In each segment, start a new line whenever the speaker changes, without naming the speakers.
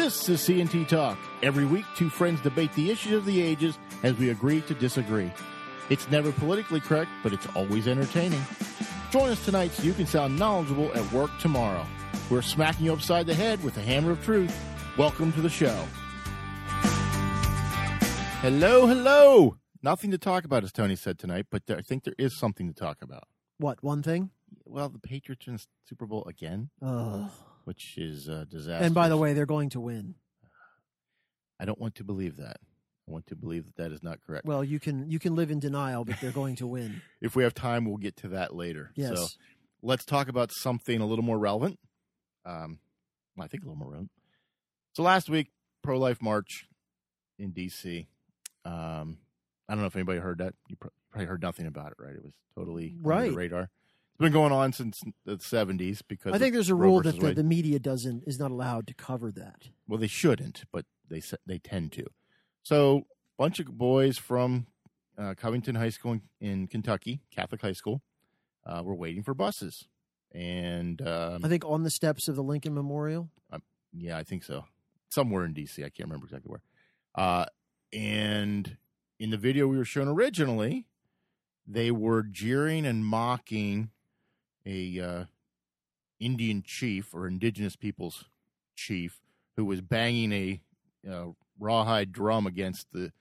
This is C&T Talk. Every week, two friends debate the issues of the ages as we agree to disagree. It's never politically correct, but it's always entertaining. Join us tonight so you can sound knowledgeable at work tomorrow. We're smacking you upside the head with the hammer of truth. Welcome to the show. Hello, hello. Nothing to talk about, as Tony said tonight, but there, I think there is something to talk about.
What one thing?
Well, the Patriots in Super Bowl again,
Ugh.
Which is a disaster.
And by the way, they're going to win.
I don't want to believe that. I want to believe that that is not correct.
Well, you can you can live in denial, but they're going to win.
if we have time, we'll get to that later.
Yes.
So let's talk about something a little more relevant. Um, I think a little more relevant. So last week, pro life march in D.C. Um, I don't know if anybody heard that. You probably heard nothing about it, right? It was totally under
Right.
the radar. Been going on since the '70s because
I think there's a rule that the, the media doesn't is not allowed to cover that.
Well, they shouldn't, but they they tend to. So, bunch of boys from uh, Covington High School in, in Kentucky, Catholic high school, uh, were waiting for buses, and um,
I think on the steps of the Lincoln Memorial.
yeah, I think so, somewhere in D.C. I can't remember exactly where. Uh, and in the video we were shown originally, they were jeering and mocking a uh, Indian chief or indigenous people's chief who was banging a uh, rawhide drum against the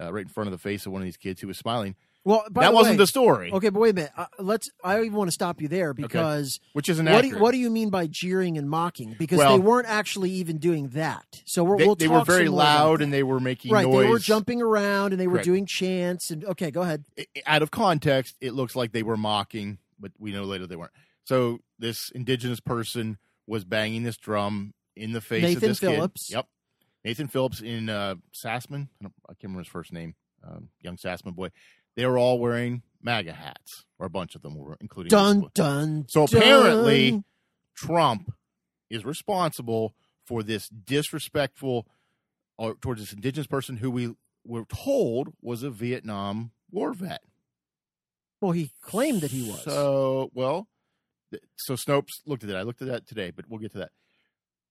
uh, right in front of the face of one of these kids who was smiling.
Well,
that
the
wasn't
way,
the story,
Okay, but wait a minute. Uh, let's. I even want to stop you there because
which is
what do, you, what do you mean by jeering and mocking? Because
Well-
they weren't actually even doing that. So we're,
they,
we'll
they were very
some more about
loud and they were making
right.
noise.
They were jumping around and they were doing chants and okay, go ahead.
out of context, it looks like they were mocking, but we know later they weren't. So this indigenous person was banging this drum in the face of
Nathan
this
Phillips.
kid. Yep, Nathan Phillips in uh, Sandmann. I, I can't remember his first name. Um, young Sandmann boy. They were all wearing MAGA hats, or a bunch of them were, including
Dun dun.
So
dun.
apparently, Trump is responsible for this disrespectful or towards this indigenous person who we were told was a Vietnam War vet.
Well, he claimed that he was.
So, well, so Snopes looked at that. I looked at that today, but we'll get to that.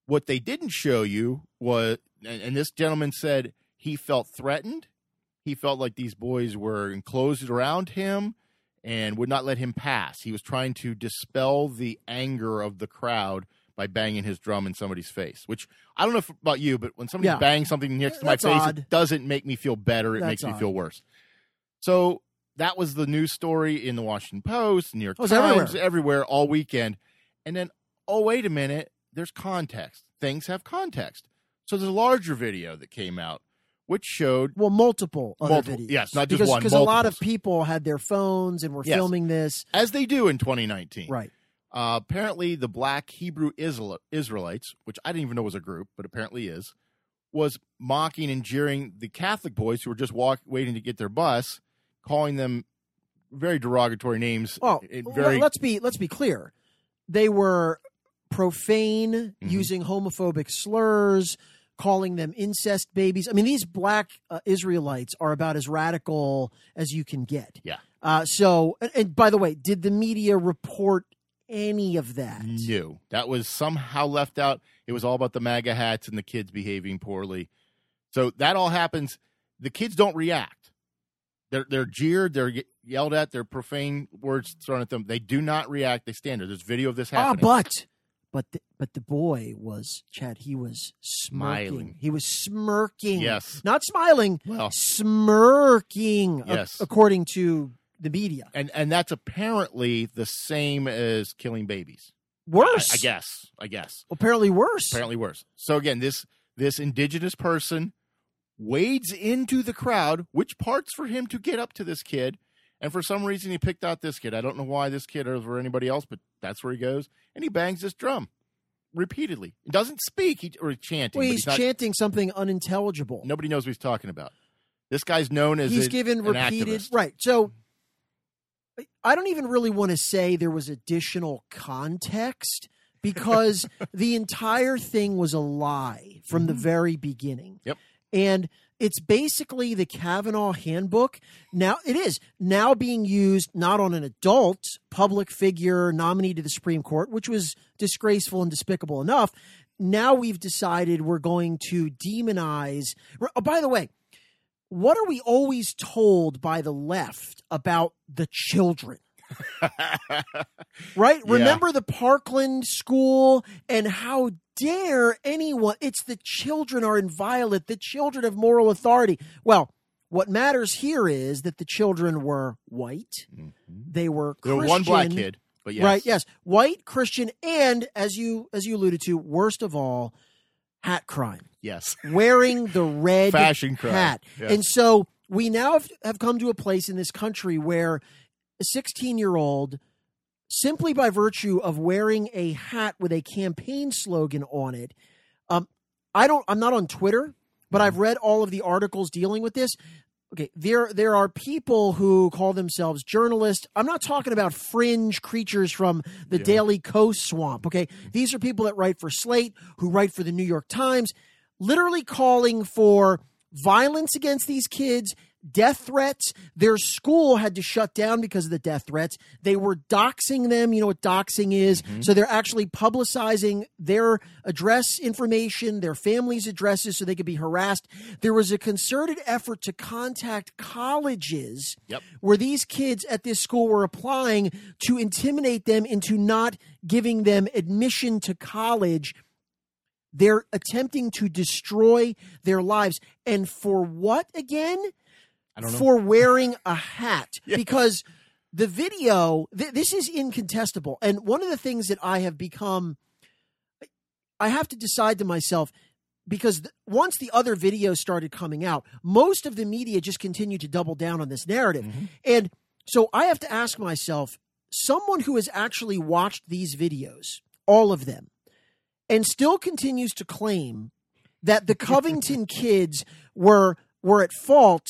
What they didn't show you was, and, and this gentleman said he felt threatened. He felt like these boys were enclosed around him and would not let him pass. He was trying to dispel the anger of the crowd by banging his drum in somebody's face. Which I don't know if, about you, but when somebody
Yeah.
bangs something next to my
That's
face,
odd.
it doesn't make me feel better. It
That's
makes me
odd.
feel worse. So that was the news story in the Washington Post, New York
was
Times,
everywhere.
everywhere all weekend. And then, oh wait a minute, there's context. Things have context. So there's a larger video that came out which showed
well, multiple other
Multiple-
videos.
yes, not just
because,
one,
Because a lot of people had their phones and were
Yes.
filming this.
as they do in 2019.
Right.
Uh, apparently, the Black Hebrew Israel- Israelites, which I didn't even know was a group, but apparently is, was mocking and jeering the Catholic boys who were just walk waiting to get their bus, calling them very derogatory names.
Oh,
very
let's be let's be clear. They were profane,
Mm-hmm.
using homophobic slurs, calling them incest babies. I mean, these black uh, Israelites are about as radical as you can get.
Yeah.
Uh, so, and, and by the way, did the media report any of that?
No, that was somehow left out. It was all about the MAGA hats and the kids behaving poorly. So that all happens. The kids don't react. They're they're jeered. They're yelled at. They're profane words thrown at them. They do not react. They stand there. There's video of this
Ah,
happening.
but but the, but the boy was Chad. He was smirking.
Smiling.
He was smirking.
Yes.
not smiling.
Well,
smirking. a-
Yes.
according to the media.
and and that's apparently the same as killing babies.
Worse,
I, I guess. I guess.
Apparently worse.
Apparently worse. So again, this this indigenous person wades into the crowd, which parts for him to get up to this kid. And for some reason, he picked out this kid. I don't know why this kid over anybody else, but that's where he goes. And he bangs this drum repeatedly. He doesn't speak he, or he's chanting.
Well,
but
he's
not-
chanting something unintelligible.
Nobody knows what he's talking about. This guy's known as
he's
a-
given repeated right. So I don't even really want to say there was additional context because the entire thing was a lie from the mm-hmm. very beginning.
Yep.
And it's basically the Kavanaugh handbook. Now it is now being used not on an adult public figure nominee to the Supreme Court, which was disgraceful and despicable enough. now we've decided we're going to demonize. Oh, by the way, what are we always told by the left about the children? right?
Yeah.
Remember the Parkland school and how dare anyone? It's the children are inviolate. The children have moral authority. Well, what matters here is that the children were white. Mm-hmm. They were
There
Christian.
was one black kid, but yes.
Right, yes. White, Christian, and as you as you alluded to, worst of all, hat crime.
Yes.
Wearing the red
Fashion crime.
hat. And so we now have, have come to a place in this country where a 16 year old, simply by virtue of wearing a hat with a campaign slogan on it, um, I don't, I'm not on Twitter, but I've read all of the articles dealing with this. Okay, there there are people who call themselves journalists. I'm not talking about fringe creatures from the Daily Kos swamp. Okay, these are people that write for Slate, who write for the New York Times, literally calling for violence against these kids, death threats. Their school had to shut down because of the death threats. They were doxing them. You know what doxing is? Mm-hmm. So they're actually publicizing their address information, their family's addresses, so they could be harassed. There was a concerted effort to contact colleges
Yep.
where these kids at this school were applying to intimidate them into not giving them admission to college. They're attempting to destroy their lives. And for what again?
I don't know.
For wearing a hat. Because the video, th- this is incontestable. And one of the things that I have become, I have to decide to myself, because th- once the other videos started coming out, most of the media just continued to double down on this narrative. Mm-hmm. And so I have to ask myself, someone who has actually watched these videos, all of them, and still continues to claim that the Covington kids were were at fault,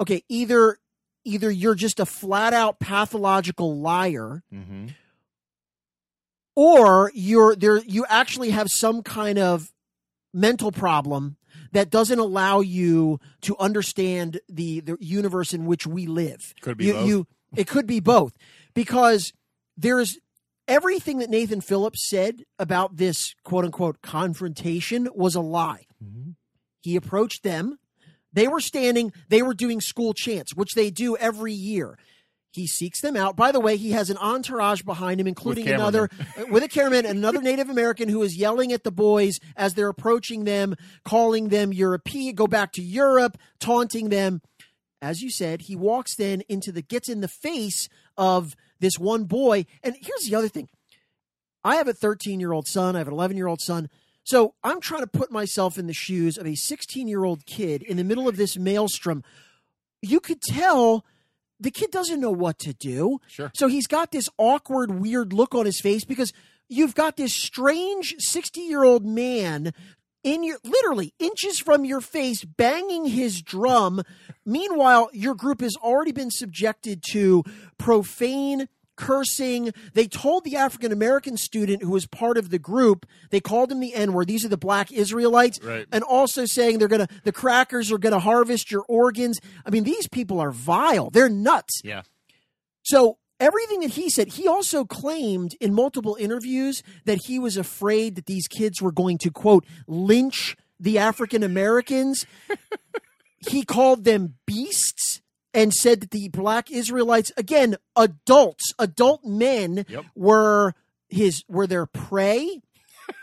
okay, either either you're just a flat out pathological liar
Mhm.
or you're there you actually have some kind of mental problem that doesn't allow you to understand the the universe in which we live.
Could be
you,
both.
you it could be both because there's everything that Nathan Phillips said about this quote unquote confrontation was a lie.
Mm-hmm.
He approached them. They were standing, they were doing school chants, which they do every year. He seeks them out. By the way, he has an entourage behind him, including another with a cameraman and another Native American who is yelling at the boys as they're approaching them, calling them European, go back to Europe, taunting them. As you said, he walks then into the gets in the face of this one boy. And here's the other thing. I have a 13 year old son, I have an 11 year old son. So I'm trying to put myself in the shoes of a 16 year old kid in the middle of this maelstrom. You could tell the kid doesn't know what to do.
Sure.
So he's got this awkward, weird look on his face because you've got this strange 60 year old man in your literally inches from your face banging his drum. Meanwhile, your group has already been subjected to profane cursing. They told the African American student who was part of the group, they called him the N word. These are the black Israelites.
Right.
And also saying they're going to, the crackers are going to harvest your organs. I mean, these people are vile. They're nuts.
Yeah.
So everything that he said, he also claimed in multiple interviews that he was afraid that these kids were going to quote lynch the African Americans. he called them beasts and said that the black Israelites, again, adults, adult men
Yep.
were his were their prey.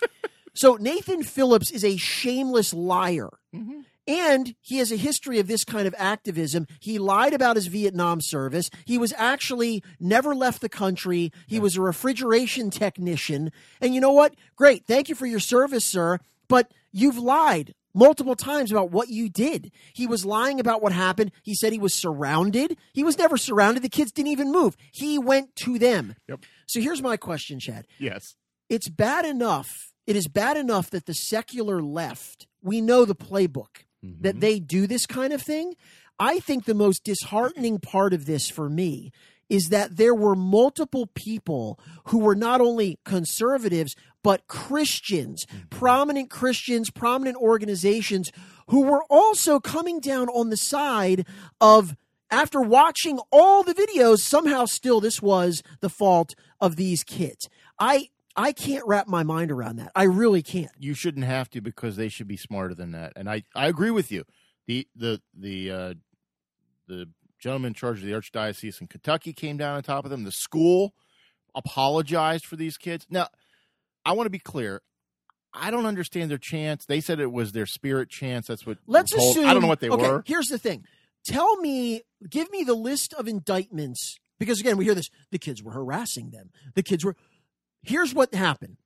so Nathan Phillips is a shameless liar. Mm-hmm. And he has a history of this kind of activism. He lied about his Vietnam service. He was actually never left the country. He was a refrigeration technician. And you know what? Great. Thank you for your service, sir. But you've lied multiple times about what you did. He was lying about what happened. He said he was surrounded. He was never surrounded. The kids didn't even move. He went to them.
Yep.
So here's my question, Chad
Yes.
it's bad enough. It is bad enough that the secular left, we know the playbook, mm-hmm. that they do this kind of thing. I think the most disheartening part of this for me is that there were multiple people who were not only conservatives, but Christians, prominent Christians, prominent organizations who were also coming down on the side of after watching all the videos, somehow still this was the fault of these kids. I I can't wrap my mind around that. I really can't.
You shouldn't have to because they should be smarter than that. And I, I agree with you. The the the uh, the gentleman in charge of the archdiocese in Kentucky came down on top of them. The school apologized for these kids. Now, I want to be clear. I don't understand their chants. They said it was their spirit chants. That's what.
Let's assume.
I don't know what they
okay,
were.
Here's the thing. Tell me, give me the list of indictments because again, we hear this. The kids were harassing them. The kids were. Here's what happened.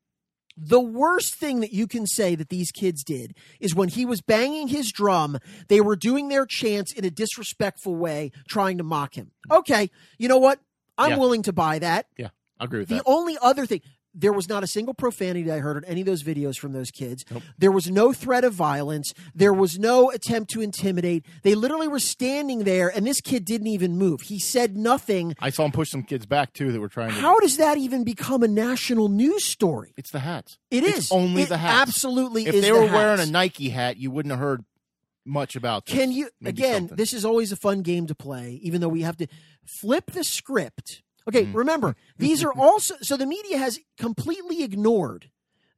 The worst thing that you can say that these kids did is when he was banging his drum, they were doing their chants in a disrespectful way, trying to mock him. Okay, you know what? I'm
Yeah.
willing to buy that.
Yeah, I agree with
The
that.
only other thing, there was not a single profanity I heard on any of those videos from those kids.
Nope.
There was no threat of violence. There was no attempt to intimidate. They literally were standing there, and this kid didn't even move. He said nothing.
I saw him push some kids back too that were trying to.
How does that even become a national news story?
It's the hats.
It
It's only
It
the hats.
Absolutely,
If
is
they
the
were wearing a. Nike hat, you wouldn't have heard much about. This.
Can you
Maybe
again?
something.
This is always a fun game to play, even though we have to flip the script. Okay,
Mhm.
remember these are also so the media has completely ignored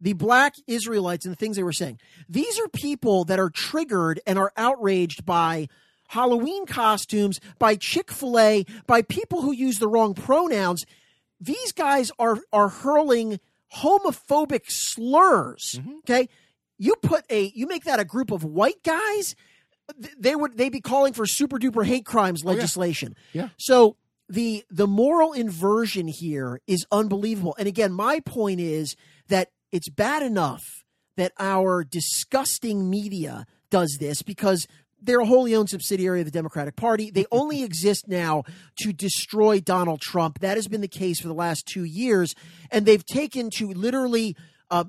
the black Israelites and the things they were saying. These are people that are triggered and are outraged by Halloween costumes, by Chick Fil A, by people who use the wrong pronouns. These guys are are hurling homophobic slurs.
Mhm.
Okay, you put a you make that a group of white guys they would they be calling for super duper hate crimes
Oh, yeah.
legislation.
Yeah.
So the the moral inversion here is unbelievable. And again, my point is that it's bad enough that our disgusting media does this because they're a wholly owned subsidiary of the Democratic Party. They only exist now to destroy Donald Trump. That has been the case for the last two years, and they've taken to literally uh,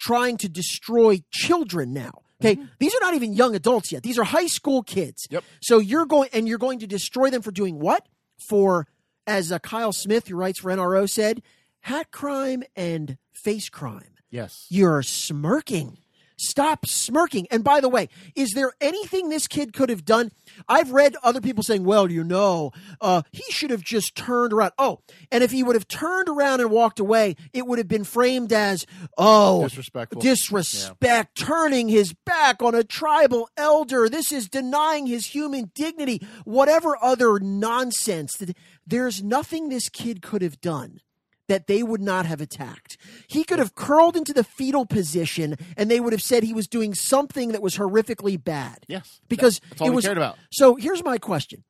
trying to destroy children now. Okay, these are not even young adults yet. These are high school kids.
Yep.
So you're going and you're going to destroy them for doing what? For as uh, Kyle Smith, who writes for NRO, said, hat crime and face crime.
Yes.
You're smirking. Stop smirking. And by the way, is there anything this kid could have done? I've read other people saying, well, you know, uh, he should have just turned around. Oh, and if he would have turned around and walked away, it would have been framed as, oh,
Disrespectful.
disrespect, turning his back on a tribal elder. This is denying his human dignity, whatever other nonsense. There's nothing this kid could have done that they would not have attacked. He could have curled into the fetal position and they would have said he was doing something that was horrifically bad.
yes.
Because
That's all
it
we
was
cared about.
so here's my question.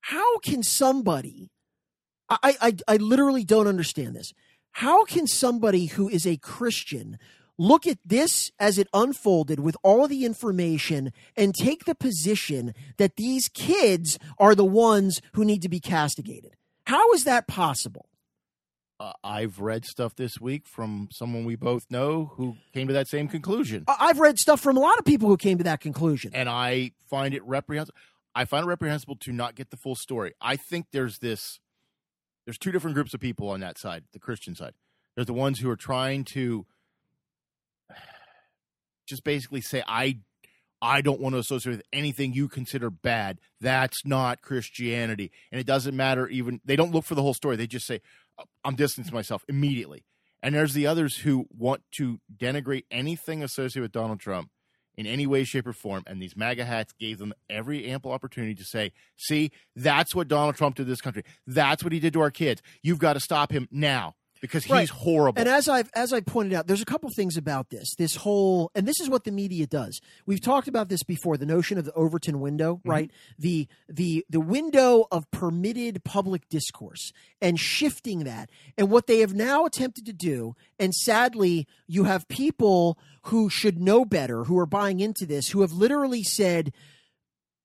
How can somebody I, I I literally don't understand this. How can somebody who is a Christian look at this as it unfolded with all the information and take the position that these kids are the ones who need to be castigated? How is that possible?
Uh, I've read stuff this week from someone we both know who came to that same conclusion,
I- I've read stuff from a lot of people who came to that conclusion.
and I find it reprehensible. I find it reprehensible to not get the full story. I think there's this. There's two different groups of people on that side, the Christian side. There's the ones who are trying to just basically say, "I, I don't want to associate with anything you consider bad. That's not Christianity." And it doesn't matter. Even they don't look for the whole story. They just say, "I'm distancing myself immediately." And there's the others who want to denigrate anything associated with Donald Trump in any way, shape, or form. And these MAGA hats gave them every ample opportunity to say, see, that's what Donald Trump did to this country. That's what he did to our kids. You've got to stop him now because he's
Right.
horrible.
And as I've as I pointed out, there's a couple things about this. This whole and this is what the media does. We've talked about this before. The notion of the Overton window, mm-hmm. right? The the the window of permitted public discourse and shifting that. And what they have now attempted to do, and sadly, you have people who should know better, who are buying into this, who have literally said,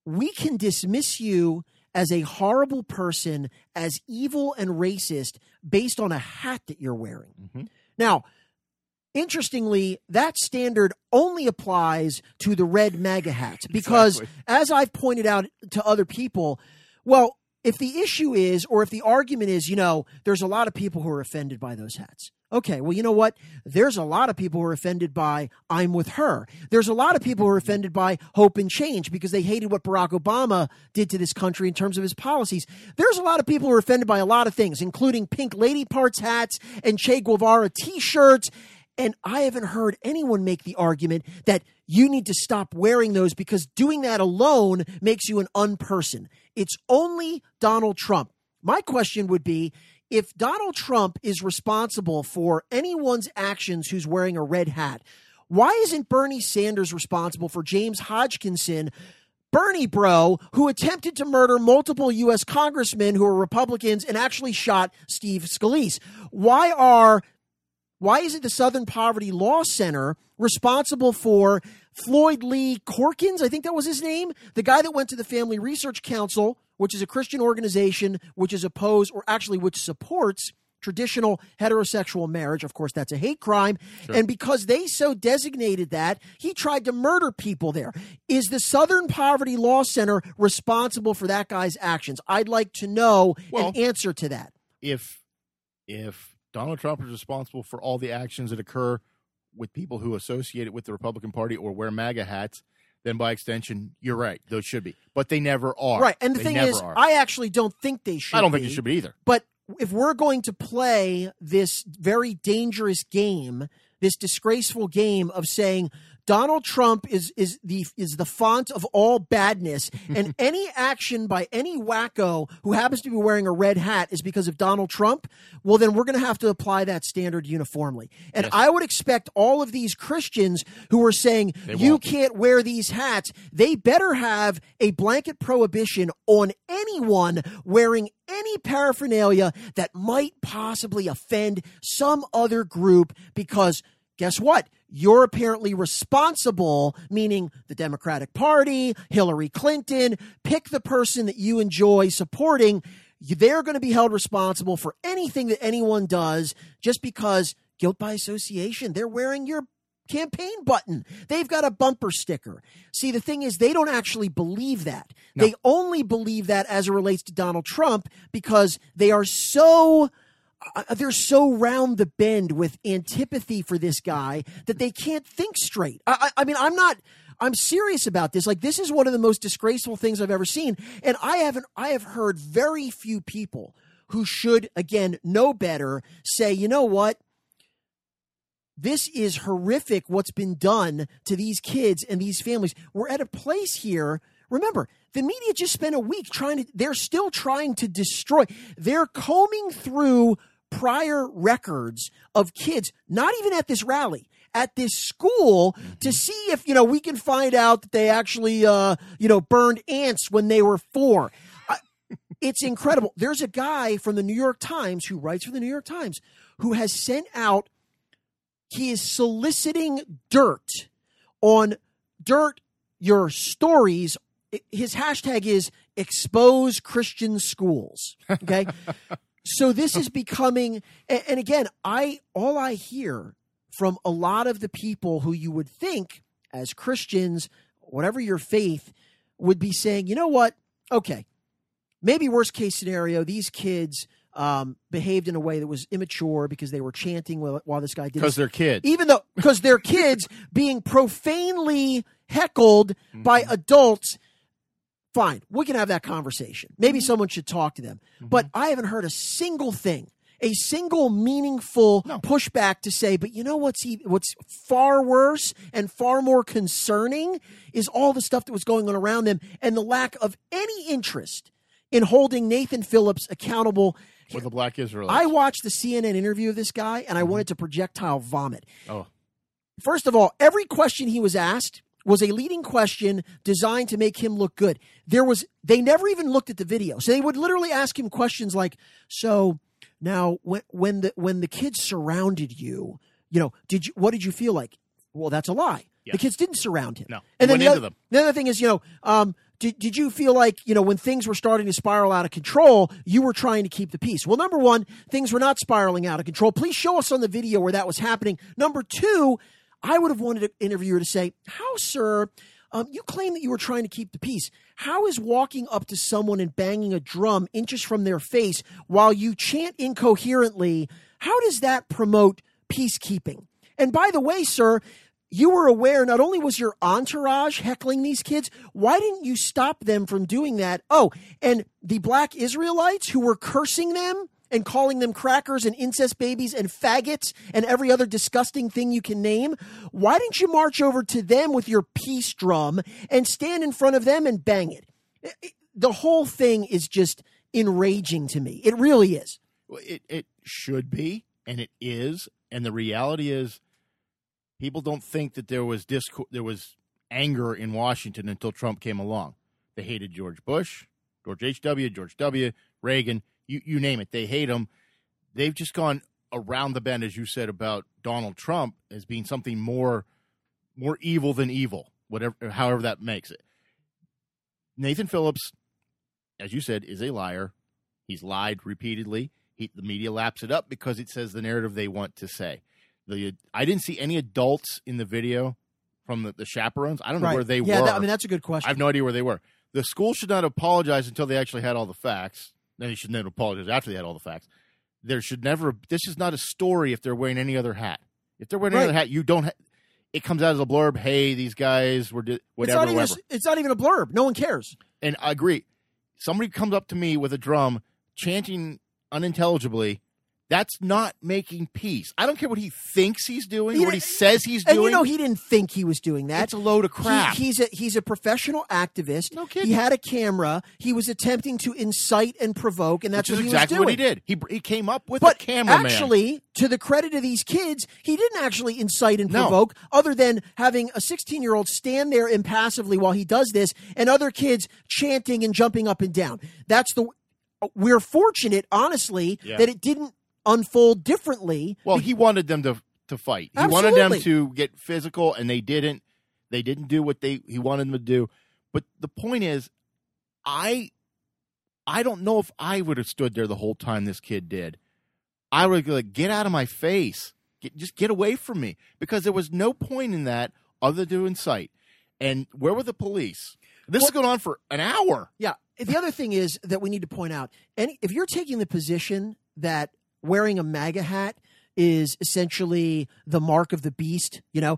"We can dismiss you." As a horrible person, as evil and racist, based on a hat that you're wearing.
Mhm.
Now, interestingly, that standard only applies to the red MAGA hats because,
Exactly.
as I've pointed out to other people, well, if the issue is, or if the argument is, you know, there's a lot of people who are offended by those hats. Okay, well, you know what? There's a lot of people who are offended by I'm with her. There's a lot of people who are offended by hope and change because they hated what Barack Obama did to this country in terms of his policies. There's a lot of people who are offended by a lot of things, including pink lady parts hats and Che Guevara t shirts. And I haven't heard anyone make the argument that you need to stop wearing those because doing that alone makes you an unperson. It's only Donald Trump. My question would be if Donald Trump is responsible for anyone's actions who's wearing a red hat, why isn't Bernie Sanders responsible for James Hodgkinson? Bernie Bro, who attempted to murder multiple U.S. congressmen who are Republicans and actually shot Steve Scalise. Why are why isn't the Southern Poverty Law Center responsible for Floyd Lee Corkins? I think that was his name, the guy that went to the Family Research Council which is a Christian organization which is opposed or actually which supports traditional heterosexual marriage. Of course, that's a hate crime. Sure. And because they so designated that, he tried to murder people there. Is the Southern Poverty Law Center responsible for that guy's actions? I'd like to know well, an answer to that.
If if Donald Trump is responsible for all the actions that occur with people who associate it with the Republican Party or wear MAGA hats, then by extension, you're right. Those should be, but they never are.
Right, and the
they
thing is,
are.
I actually don't think they should.
I don't
be,
think they should be either.
But if we're going to play this very dangerous game, this disgraceful game of saying Donald Trump is is the is the font of all badness, and any action by any wacko who happens to be wearing a red hat is because of Donald Trump. Well, then we're going to have to apply that standard uniformly. And yes. I would expect all of these Christians who are saying they you won't. can't wear these hats, they better have a blanket prohibition on anyone wearing any paraphernalia that might possibly offend some other group because guess what? You're apparently responsible, meaning the Democratic Party, Hillary Clinton, pick the person that you enjoy supporting. They're going to be held responsible for anything that anyone does just because guilt by association. They're wearing your campaign button. They've got a bumper sticker. See, the thing is, they don't actually believe that. No. They only believe that as it relates to Donald Trump because they are so Uh, uh, they're so round the bend with antipathy for this guy that they can't think straight. I, I, mean, I'm not. I'm serious about this. Like, this is one of the most disgraceful things I've ever seen, and I haven't. I have heard very few people who should, again, know better, say, you know what. This is horrific what's been done to these kids and these families. We're at a place here Remember, the media just spent a week trying to, they're still trying to destroy. They're combing through prior records of kids, not even at this rally, at this school mm-hmm. to see if, you know, we can find out that they actually, uh, you know, burned ants when they were four. it's incredible. There's a guy from the New York Times who writes for the New York Times who has sent out, he is soliciting dirt on dirt, your stories. His hashtag is expose Christian schools. Okay. So this is becoming, and, and again, I all I hear from a lot of the people who you would think as Christians, whatever your faith, would be saying, you know what? Okay, maybe worst case scenario, these kids um, behaved in a way that was immature because they were chanting while, while this guy did.
Because they're kids,
even though because they're kids being profanely heckled mm-hmm. by adults fine, we can have that conversation. Maybe mm-hmm. someone should talk to them. Mm-hmm. But I haven't heard a single thing, a single meaningful no. pushback to say, but you know what's what's far worse and far more concerning is all the stuff that was going on around them and the lack of any interest in holding Nathan Phillips accountable.
With the black Israelites.
I watched the CNN interview of this guy and I mm-hmm. wanted to projectile vomit.
Oh.
First of all, every question he was asked was a leading question designed to make him look good. There was they never even looked at the video. So they would literally ask him questions like, "So now when when the when the kids surrounded you, you know, did you what did you feel like?" Well, that's a lie. The kids didn't surround him.
No.
And
then
the other, them. the other thing is, you know, um, did, did you feel like, you know, when things were starting to spiral out of control, you were trying to keep the peace? Well, number one, things were not spiraling out of control. Please show us on the video where that was happening. Number two, I would have wanted an interviewer to say, How, sir, um, you claim that you were trying to keep the peace. How is walking up to someone and banging a drum inches from their face while you chant incoherently, How does that promote peacekeeping? And by the way, sir, you were aware not only was your entourage heckling these kids, why didn't you stop them from doing that? Oh, and the black Israelites who were cursing them and calling them crackers and incest babies and faggots and every other disgusting thing you can name, why didn't you march over to them with your peace drum and stand in front of them and bang it? The whole thing is just enraging to me. It really is.
It it should be, and it is, and the reality is people don't think that there was disco- there was anger in Washington until Trump came along. They hated George Bush, George H.W., George W., Reagan, you, you name it. They hate him. They've just gone around the bend, as you said about Donald Trump, as being something more more evil than evil, whatever however that makes it. Nathan Phillips, as you said, is a liar. He's lied repeatedly. He, the media laps it up because it says the narrative they want to say. The I didn't see any adults in the video from the, the chaperones. I don't know
Right.
where they
yeah,
were.
that- I mean, that's a good question.
I have no idea where they were. The school should not apologize until they actually had all the facts. Then they should never apologize after they had all the facts. There should never. This is not a story if they're wearing any other hat. If they're wearing any
Right.
other hat, you don't. Ha- it comes out as a blurb. Hey, these guys were di-
it's,
whatever,
not even a,
whatever.
it's not even a blurb. No one cares.
And I agree. Somebody comes up to me with a drum, chanting unintelligibly. That's not making peace. I don't care what he thinks he's doing,
He
what he says he's
And
doing.
you know, he didn't think he was doing that.
That's a load of crap.
He, he's a he's a professional activist.
No kidding.
He had a camera. He was attempting to incite and provoke, and that's
Which
what he
exactly
was doing.
what he did. He he came up with
But
a cameraman.
actually, to the credit of these kids, he didn't actually incite and
No.
provoke, other than having a 16 year old stand there impassively while he does this, and other kids chanting and jumping up and down. That's the. We're fortunate, honestly,
Yeah.
that it didn't unfold differently.
Well, he wanted them to to fight. He wanted them to get physical, and they didn't. They didn't do what they he wanted them to do. But the point is, I I don't know if I would have stood there the whole time this kid did. I would be like, get out of my face. Get, just get away from me. Because there was no point in that other than to incite. And where were the police? This is going on for an hour.
Yeah. The other thing is that we need to point out, any if you're taking the position that wearing a MAGA hat is essentially the mark of the beast, you know,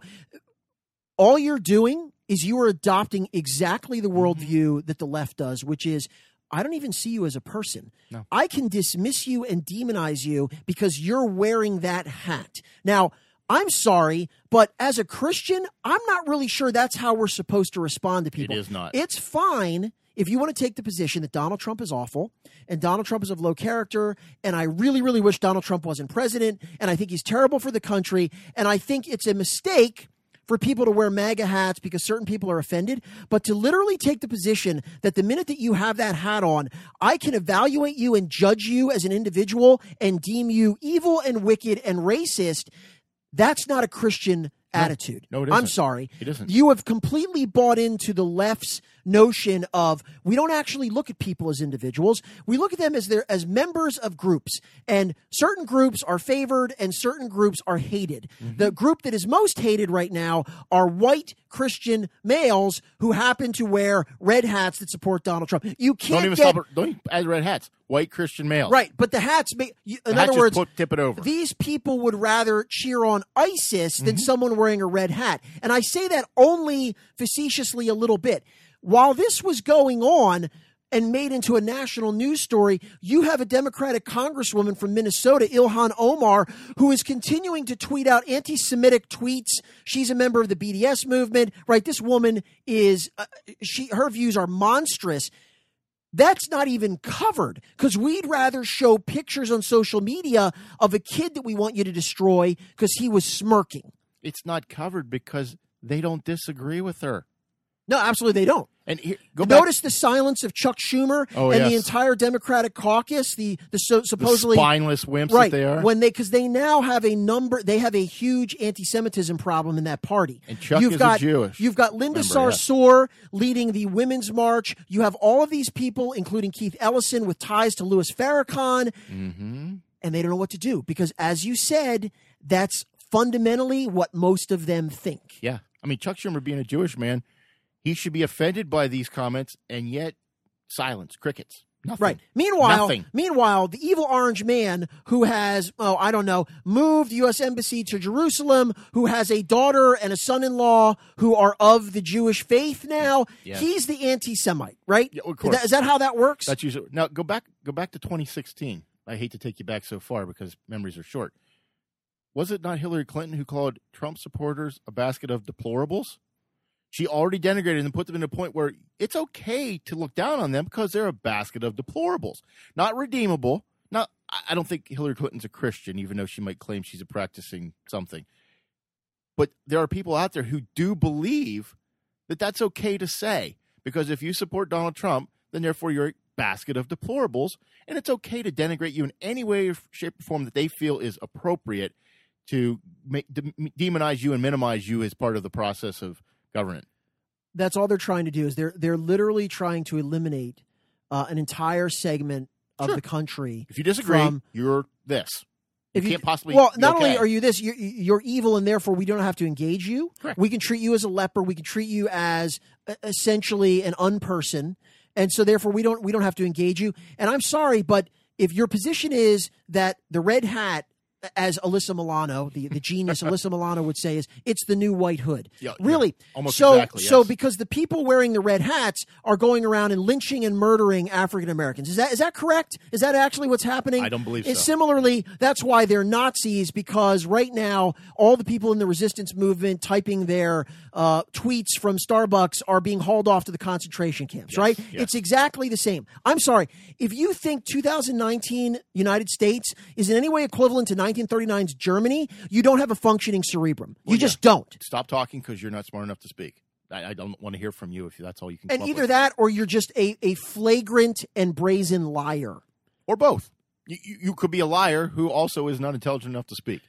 all you're doing is you are adopting exactly the mm-hmm. worldview that the left does, which is I don't even see you as a person.
No.
I can dismiss you and demonize you because you're wearing that hat. Now, I'm sorry, but as a Christian, I'm not really sure that's how we're supposed to respond to people.
is not.
It's fine if you want to take the position that Donald Trump is awful and Donald Trump is of low character, and I really, really wish Donald Trump wasn't president, and I think he's terrible for the country, and I think it's a mistake for people to wear MAGA hats because certain people are offended, but to literally take the position that the minute that you have that hat on, I can evaluate you and judge you as an individual and deem you evil and wicked and racist, that's not a Christian attitude.
No, it
I'm
isn't.
sorry.
It isn't.
You have completely bought into the left's notion of we don't actually look at people as individuals. We look at them as their as members of groups. And certain groups are favored and certain groups are hated.
Mm-hmm.
The group that is most hated right now are white Christian males who happen to wear red hats that support Donald Trump. You can't
Don't even
get
stop. Don't even add red hats. White Christian males.
right, but the hats make you- in
hats
other words
put- tip it over.
these people would rather cheer on ISIS than
Mm-hmm.
someone wearing a red hat. And I say that only facetiously a little bit. While this was going on and made into a national news story, you have a Democratic congresswoman from Minnesota, Ilhan Omar, who is continuing to tweet out anti Semitic tweets. She's a member of the BDS movement, right? This woman is, uh, she, her views are monstrous that's not even covered because we'd rather show pictures on social media of a kid that we want you to destroy because he was smirking.
It's not covered because they don't disagree with her.
No, absolutely they don't.
And here, go back.
Notice the silence of Chuck Schumer
Oh,
and the entire Democratic caucus, the the so,
the
supposedly
spineless wimps
right
that they are.
when they because they now have a number they have a huge anti-Semitism problem in that party.
And Chuck
you've
is
got
Jewish
you've got Linda
yes.
Sarsour leading the women's march. You have all of these people, including Keith Ellison, with ties to Louis Farrakhan,
mm-hmm.
and they don't know what to do because, as you said, that's fundamentally what most of them think.
Yeah. I mean, Chuck Schumer being a Jewish man, he should be offended by these comments and yet silence, crickets. Nothing.
Right. Meanwhile,
Nothing.
meanwhile, the evil orange man who has, oh, I don't know, moved U.S. embassy to Jerusalem, who has a daughter and a son-in-law who are of the Jewish faith now.
Yeah.
He's the anti-Semite, right?
Yeah, of
Is
course.
that, is that how that works?
That's usually now. Go back. Go back to 2016. I hate to take you back so far because memories are short. Was it not Hillary Clinton who called Trump supporters a basket of deplorables? She already denigrated and put them in a point where it's okay to look down on them because they're a basket of deplorables, not redeemable. Not. I- don't think Hillary Clinton's a Christian, even though she might claim she's a practicing something. But there are people out there who do believe that that's okay to say because if you support Donald Trump, then therefore you're a basket of deplorables, and it's okay to denigrate you in any way, shape, or form that they feel is appropriate to de- demonize you and minimize you as part of the process of government.
That's all they're trying to do is they're they're literally trying to eliminate uh, an entire segment of
Sure.
the country.
If you disagree,
From-
you're this. If You
If
can't possibly.
Well, not only are you this, you're, you're evil, and therefore we don't have to engage you.
Correct.
We can treat you as a leper. We can treat you as essentially an unperson, and so therefore we don't we don't have to engage you. And I'm sorry, but if your position is that the red hat, as Alyssa Milano, the, the genius Alyssa Milano would say, is it's the new white hood.
Yeah, yeah.
really,
Almost
so
exactly,
so
yes.
because the people wearing the red hats are going around and lynching and murdering African Americans. Is that is that correct? Is that actually what's happening?
I don't believe
And
so.
Similarly, that's why they're Nazis because right now all the people in the resistance movement typing their uh, tweets from Starbucks are being hauled off to the concentration camps. right?
yes.
It's exactly the same. I'm sorry if you think 2019 United States is in any way equivalent to 1939's Germany. You don't have a functioning cerebrum. you
Well,
just don't.
stop talking because you're not smart enough to speak. I, I don't want to hear from you if that's all you can.
And either
with.
that or you're just a, a flagrant and brazen liar.
or both. You, you could be a liar who also is not intelligent enough to speak.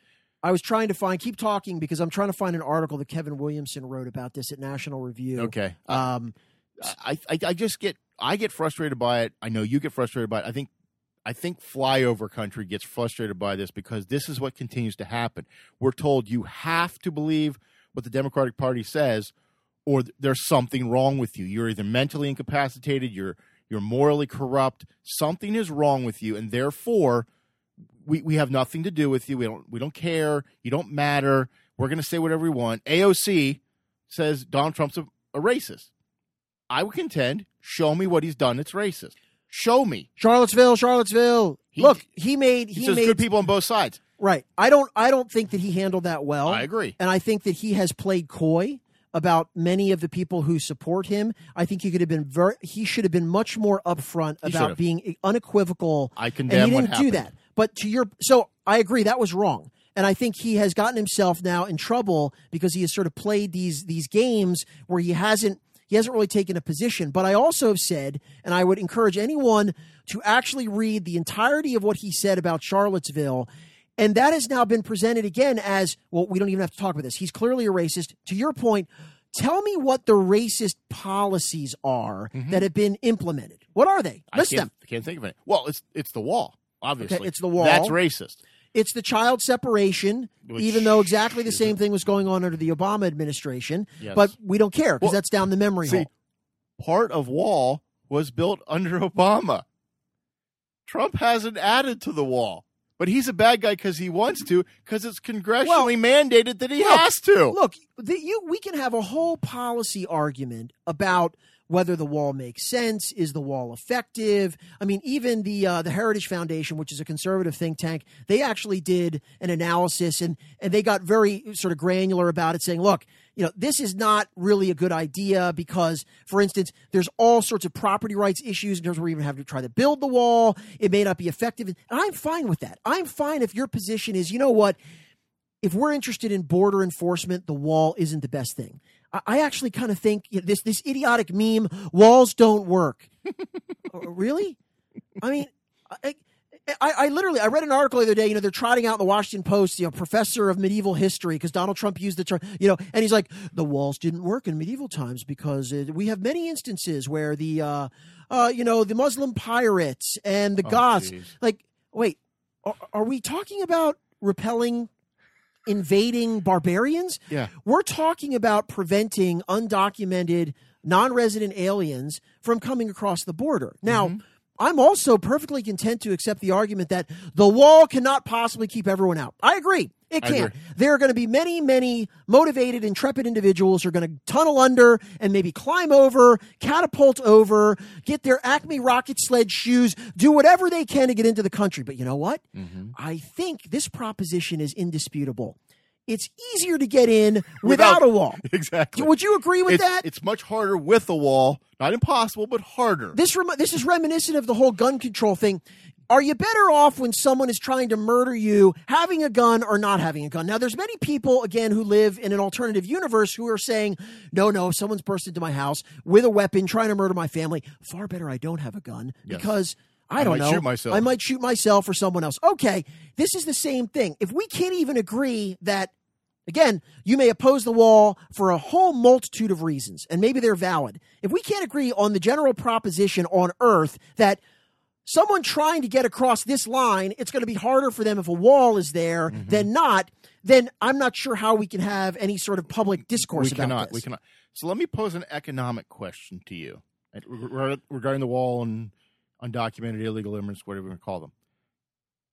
I was trying to find, keep talking because I'm trying to find an article that Kevin Williamson wrote about this at National Review.
Okay.
Um,
I, I I just get I get frustrated by it. I know you get frustrated by it. I think I think flyover country gets frustrated by this because this is what continues to happen. We're told you have to believe what the Democratic Party says, or th- there's something wrong with you. You're either mentally incapacitated, you're you're morally corrupt. Something is wrong with you, and therefore we, we have nothing to do with you. We don't we don't care. You don't matter. We're going to say whatever we want. AOC says Donald Trump's a, a racist. I would contend, show me what he's done that's racist. Show me.
Charlottesville, Charlottesville.
He-
Look, he made
He,
he
says
made
good people on both sides.
right. I don't I don't think that he handled that well.
I agree.
and I think that he has played coy about many of the people who support him. I think he could have been very he should have been much more upfront about being unequivocal.
I
and
condemn
he
what
didn't do that. But to your so I agree that was wrong. And I think he has gotten himself now in trouble because he has sort of played these these games where he hasn't he hasn't really taken a position. But I also have said, and I would encourage anyone to actually read the entirety of what he said about Charlottesville. And that has now been presented again as well, we don't even have to talk about this. He's clearly a racist. To your point, tell me what the racist policies are mm-hmm. that have been implemented. What are they?
I
List
can't,
them.
I can't think of it. Well, it's it's the wall, obviously.
it's the wall.
That's racist.
It's the child separation,
Which
even though exactly the same thing was going on under the Obama administration.
Yes.
But we don't care because
Well,
that's down the memory
see,
hole.
Part of wall was built under Obama. Trump hasn't added to the wall. But he's a bad guy because he wants to, because it's congressionally mandated that he
look,
has to.
Look, the, you, we can have a whole policy argument about whether the wall makes sense. Is the wall effective? I mean, even the uh, the Heritage Foundation, which is a conservative think tank, they actually did an analysis and and they got very sort of granular about it, saying, look. You know, this is not really a good idea because, for instance, there's all sorts of property rights issues in terms of you even have to try to build the wall. It may not be effective. And I'm fine with that. I'm fine if your position is, you know what, if we're interested in border enforcement, the wall isn't the best thing. I, actually kind of think you know, this this idiotic meme: walls don't work. Uh, really? I mean, I, I, I literally I read an article the other day. You know, they're trotting out in the Washington Post. You know, professor of medieval history because Donald Trump used the term. You know, and he's like, the walls didn't work in medieval times because uh, we have many instances where the, uh, uh, you know, the Muslim pirates and the
Oh,
Goths.
jeez.
Like, wait, are, are we talking about repelling? Invading barbarians
Yeah.
we're talking about preventing undocumented non-resident aliens from coming across the border now mm-hmm. I'm also perfectly content to accept the argument that the wall cannot possibly keep everyone out. I agree. It can't. There are going to be many, many motivated, intrepid individuals who are going to tunnel under and maybe climb over, catapult over, get their Acme rocket sled shoes, do whatever they can to get into the country. But you know what?
Mm-hmm.
I think this proposition is indisputable. It's easier to get in
Without-
without, a wall.
Exactly.
Would you agree with
it's,
that?
it's much harder with a wall. Not impossible, but harder.
this rem- this is reminiscent of the whole gun control thing. Are you better off when someone is trying to murder you having a gun or not having a gun? Now, there's many people again who live in an alternative universe who are saying, "No, no, if someone's burst into my house with a weapon trying to murder my family, far better I don't have a gun
Yes.
because I,
I
don't
might
know,
shoot myself."
I might shoot myself or someone else." Okay, this is the same thing. If we can't even agree that Again, you may oppose the wall for a whole multitude of reasons, and maybe they're valid. If we can't agree on the general proposition on Earth that someone trying to get across this line, it's going to be harder for them if a wall is there
Mm-hmm.
than not, then I'm not sure how we can have any sort of public discourse
we
about
cannot.
this.
We cannot. So let me pose an economic question to you regarding the wall and undocumented illegal immigrants, whatever we call them.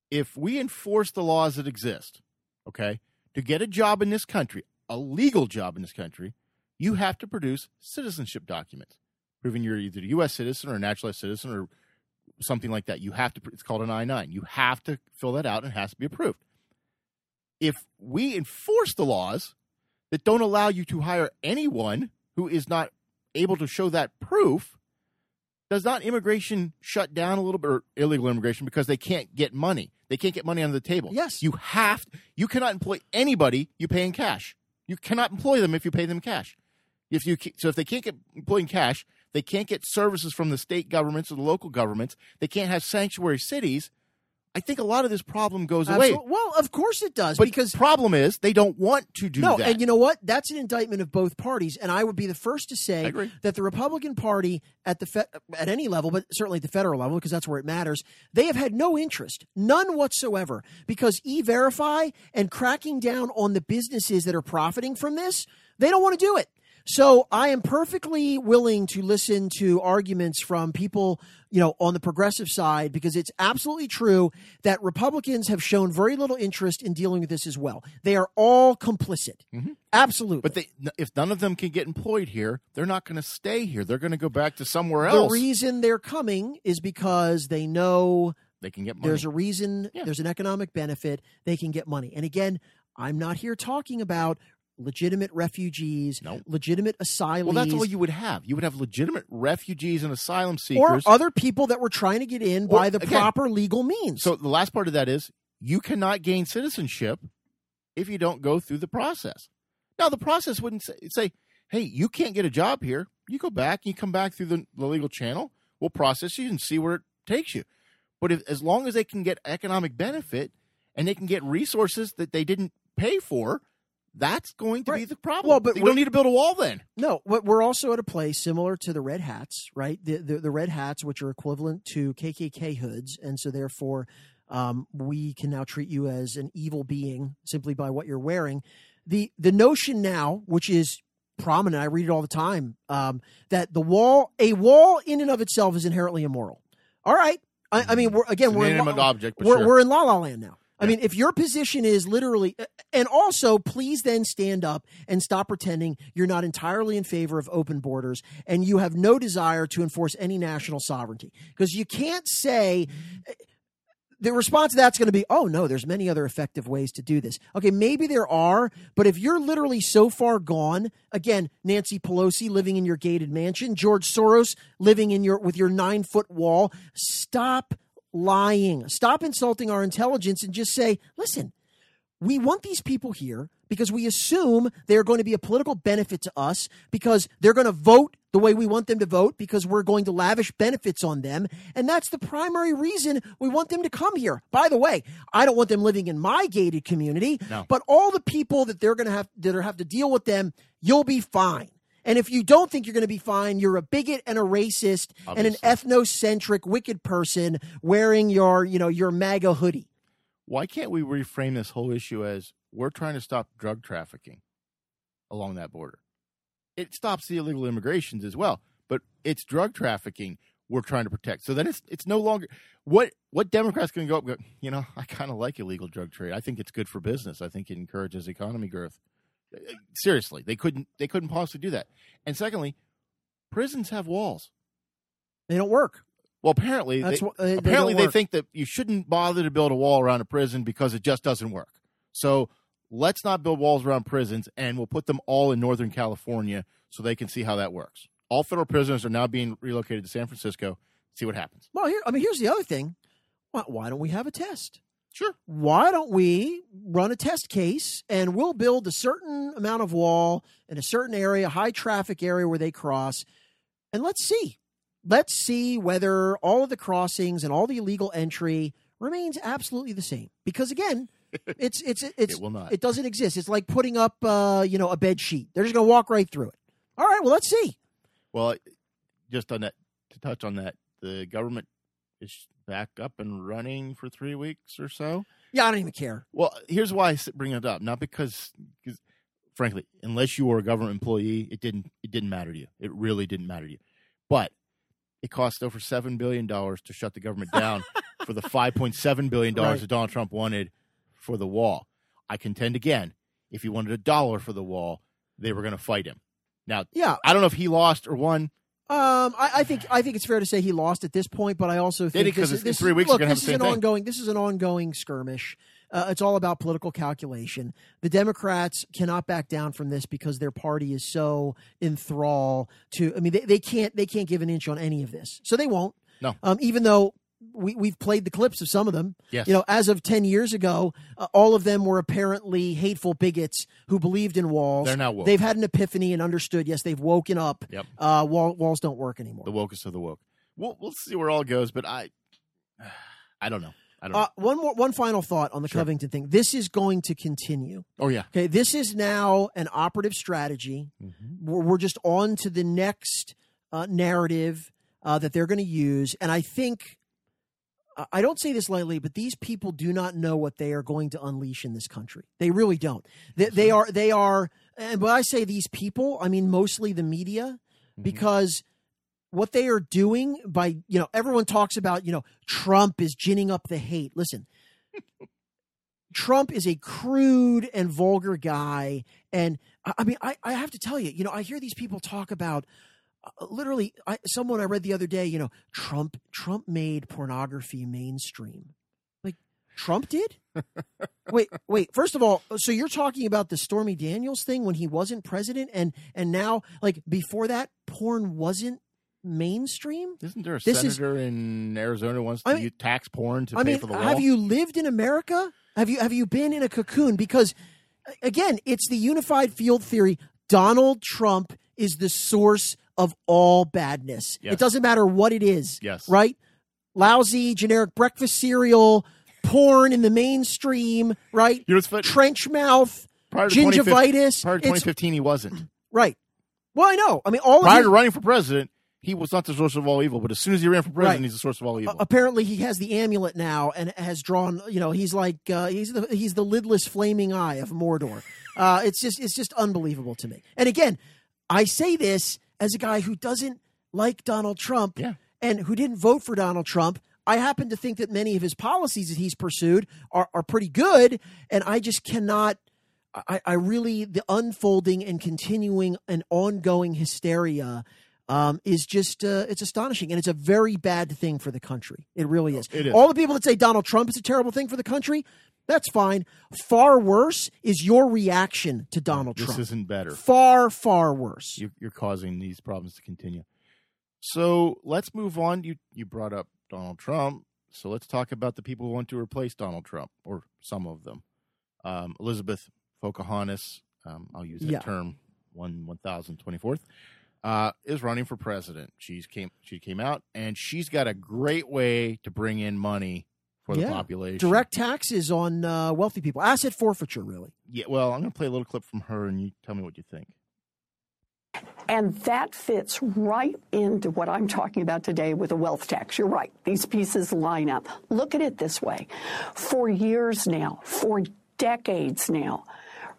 If we enforce the laws that exist, okay, to get a job in this country, a legal job in this country, you have to produce citizenship documents proving you're either a U.S. citizen or a naturalized citizen or something like that. You have to. It's called an I nine. You have to fill that out and it has to be approved. If we enforce the laws that don't allow you to hire anyone who is not able to show that proof, does not immigration shut down a little bit, or illegal immigration, because they can't get money? They can't get money on the table.
Yes.
You have, you cannot employ anybody you pay in cash. You cannot employ them if you pay them cash. If you so if they can't get employed in cash, they can't get services from the state governments or the local governments. They can't have sanctuary cities. I think a lot of this problem goes away.
Well, of course it does,
But
because
the problem is they don't want to do
no,
that.
and you know what? That's an indictment of both parties, and I would be the first to say that the Republican Party at the fe- at any level, but certainly at the federal level, because that's where it matters, they have had no interest, none whatsoever, because e-verify and cracking down on the businesses that are profiting from this, they don't want to do it. So I am perfectly willing to listen to arguments from people, you know, on the progressive side because it's absolutely true that Republicans have shown very little interest in dealing with this as well. They are all complicit. Mm-hmm. Absolutely.
But they, if none of them can get employed here, they're not going to stay here. They're going to go back to somewhere else.
the reason they're coming is because they know
they can get money.
there's a reason,
Yeah.
there's an economic benefit, they can get money. And again, I'm not here talking about legitimate refugees,
No.
legitimate asylees.
well, that's all you would have. You would have legitimate refugees and asylum seekers.
or other people that were trying to get in by the
again,
proper legal means.
so the last part of that is you cannot gain citizenship if you don't go through the process. Now, the process wouldn't say, say hey, you can't get a job here. You go back, you come back through the, the legal channel. We'll process you and see where it takes you. But if, as long as they can get economic benefit and they can get resources that they didn't pay for, that's going to be the problem.
Well, but
you
we're-
don't need to build a wall then.
No, but we're also at a place similar to the red hats, right? The the, the red hats, which are equivalent to KKK hoods, and so therefore, um, we can now treat you as an evil being simply by what you're wearing. the The notion now, which is prominent, I read it all the time, um, that the wall, a wall in and of itself, is inherently immoral. All right, I, I mean, we're again,
It's
we're in,
object,
we're,
sure.
we're in La La Land now. I mean, if your position is literally, and also please then stand up and stop pretending you're not entirely in favor of open borders and you have no desire to enforce any national sovereignty. Because you can't say, eh, the response to that's going to be, oh no, there's many other effective ways to do this. Okay, maybe there are, but if you're literally so far gone, again, Nancy Pelosi living in your gated mansion, George Soros living in your with your nine foot wall, stop lying. Stop insulting our intelligence and just say, listen, we want these people here because we assume they're going to be a political benefit to us because they're going to vote the way we want them to vote because we're going to lavish benefits on them. And that's the primary reason we want them to come here. By the way, I don't want them living in my gated community,
No.
but all the people that they're going to have that are have to deal with them, you'll be fine. And if you don't think you're going to be fine, you're a bigot and a racist and an ethnocentric wicked person wearing your, you know, your MAGA hoodie.
Why can't we reframe this whole issue as we're trying to stop drug trafficking along that border? It stops the illegal immigrations as well, but it's drug trafficking. we're trying to protect. So then it's it's no longer what what Democrats going to go up. Go, you know, I kind of like illegal drug trade. I think it's good for business. I think it encourages economy growth. Seriously, they couldn't they couldn't possibly do that. And secondly, prisons have walls.
They don't work.
Well, apparently,
That's
they,
wh- they- they
apparently
don't
they think that you shouldn't bother to build a wall around a prison because it just doesn't work. So let's not build walls around prisons, and we'll put them all in Northern California so they can see how that works. All federal prisoners are now being relocated to San Francisco. See what happens.
Well, here, I mean, here's the other thing. Why, why don't we have a test?
Sure.
Why don't we run a test case and we'll build a certain amount of wall in a certain area, a high traffic area where they cross, and let's see. Let's see whether all of the crossings and all the illegal entry remains absolutely the same. Because again, it's it's it's
it will not.
it doesn't exist. It's like putting up uh, you know, a bed sheet. They're just going to walk right through it. All right, well, let's see.
well, just on that to touch on that, the government is back up and running for three weeks or so.
Yeah, I don't even care.
Well, here's why I bring it up. Not because, because, frankly, unless you were a government employee, it didn't it didn't matter to you. It really didn't matter to you. But it cost over seven billion dollars to shut the government down for the five point seven billion dollars
Right.
that Donald Trump wanted for the wall. I contend again, if he wanted a dollar for the wall, they were going to fight him. Now,
Yeah,
I don't know if he lost or won.
Um, I, I think I think it's fair to say he lost at this point, but I also think
he? 'Cause
this, is- this
three weeks
look,
you're gonna have
this is an
thing.
ongoing this is an ongoing skirmish. Uh, it's all about political calculation. The Democrats cannot back down from this because their party is so in thrall to. I mean, they, they can't they can't give an inch on any of this, so they won't.
No.
Um, even though we we've played the clips of some of them.
Yes.
You know, as of ten years ago, uh, all of them were apparently hateful bigots who believed in walls.
They're now woke.
They've had an epiphany and understood. Yes, they've woken up.
Yep.
Uh, wall, walls don't work anymore.
the wokest of the woke. We'll we'll see where all goes, but I, I don't know. I don't. know.
Uh, one more, one final thought on the
Sure.
Covington thing. This is going to continue.
oh yeah.
Okay, this is now an operative strategy. We're, we're just on to the next uh, narrative uh, that they're going to use, and I think I- don't say this lightly, but these people do not know what they are going to unleash in this country. They really don't. They, they are they are, and when I say these people, I mean mostly the media, mm-hmm. because what they are doing by you know everyone talks about you know Trump is ginning up the hate. Listen. Trump is a crude and vulgar guy. And I, mean, I, I have to tell you, you know, I hear these people talk about Uh, literally I, someone I read the other day, you know, Trump, Trump made pornography mainstream. Like Trump did? wait, wait. First of all, so you're talking about the Stormy Daniels thing when he wasn't president and, and now like before that porn wasn't mainstream?
Isn't there a
This is-
senator in Arizona who wants to
I mean-
tax porn to
I
pay
mean,
for the wall?
have you lived in America? Have you have you been in a cocoon? Because again, it's the unified field theory. Donald Trump is the source of all badness.
Yes.
It doesn't matter what it is.
Yes.
Right? Lousy, generic breakfast cereal, porn in the mainstream, right?
You know?
Trench mouth,
Prior
gingivitis.
Prior to 2015, he wasn't.
right. Well, I know. I mean, all of
Prior
his-
to running for president, he was not the source of all evil. But as soon as he ran for president,
Right.
he's the source of all evil.
Uh, apparently he has the amulet now and has drawn you know he's like uh, he's the he's the lidless flaming eye of mordor uh, it's just it's just unbelievable to me and again i say this as a guy who doesn't like donald trump
Yeah.
and who didn't vote for donald trump i happen to think that many of his policies that he's pursued are, are pretty good and i just cannot I, I really the unfolding and continuing and ongoing hysteria um, is just uh, it's astonishing and it's a very bad thing for the country. It really is.
It is.
All the people that say Donald Trump is a terrible thing for the country, that's fine. Far worse is your reaction to Donald
this
Trump.
isn't better.
far far worse.
You're, you're causing these problems to continue. So let's move on. You you brought up Donald Trump. So let's talk about the people who want to replace Donald Trump, or some of them. Um, Elizabeth Pocahontas, um, I'll use that
Yeah.
term one one thousand twenty fourth, uh, is running for president. She's came she came out and she's got a great way to bring in money for the population.
Direct taxes on uh, wealthy people, asset forfeiture, really.
Yeah. Well, I'm going to play a little clip from her, and you tell me what you think.
And that fits right into what I'm talking about today with a wealth tax. You're right. These pieces line up. Look at it this way. For years now, for decades now,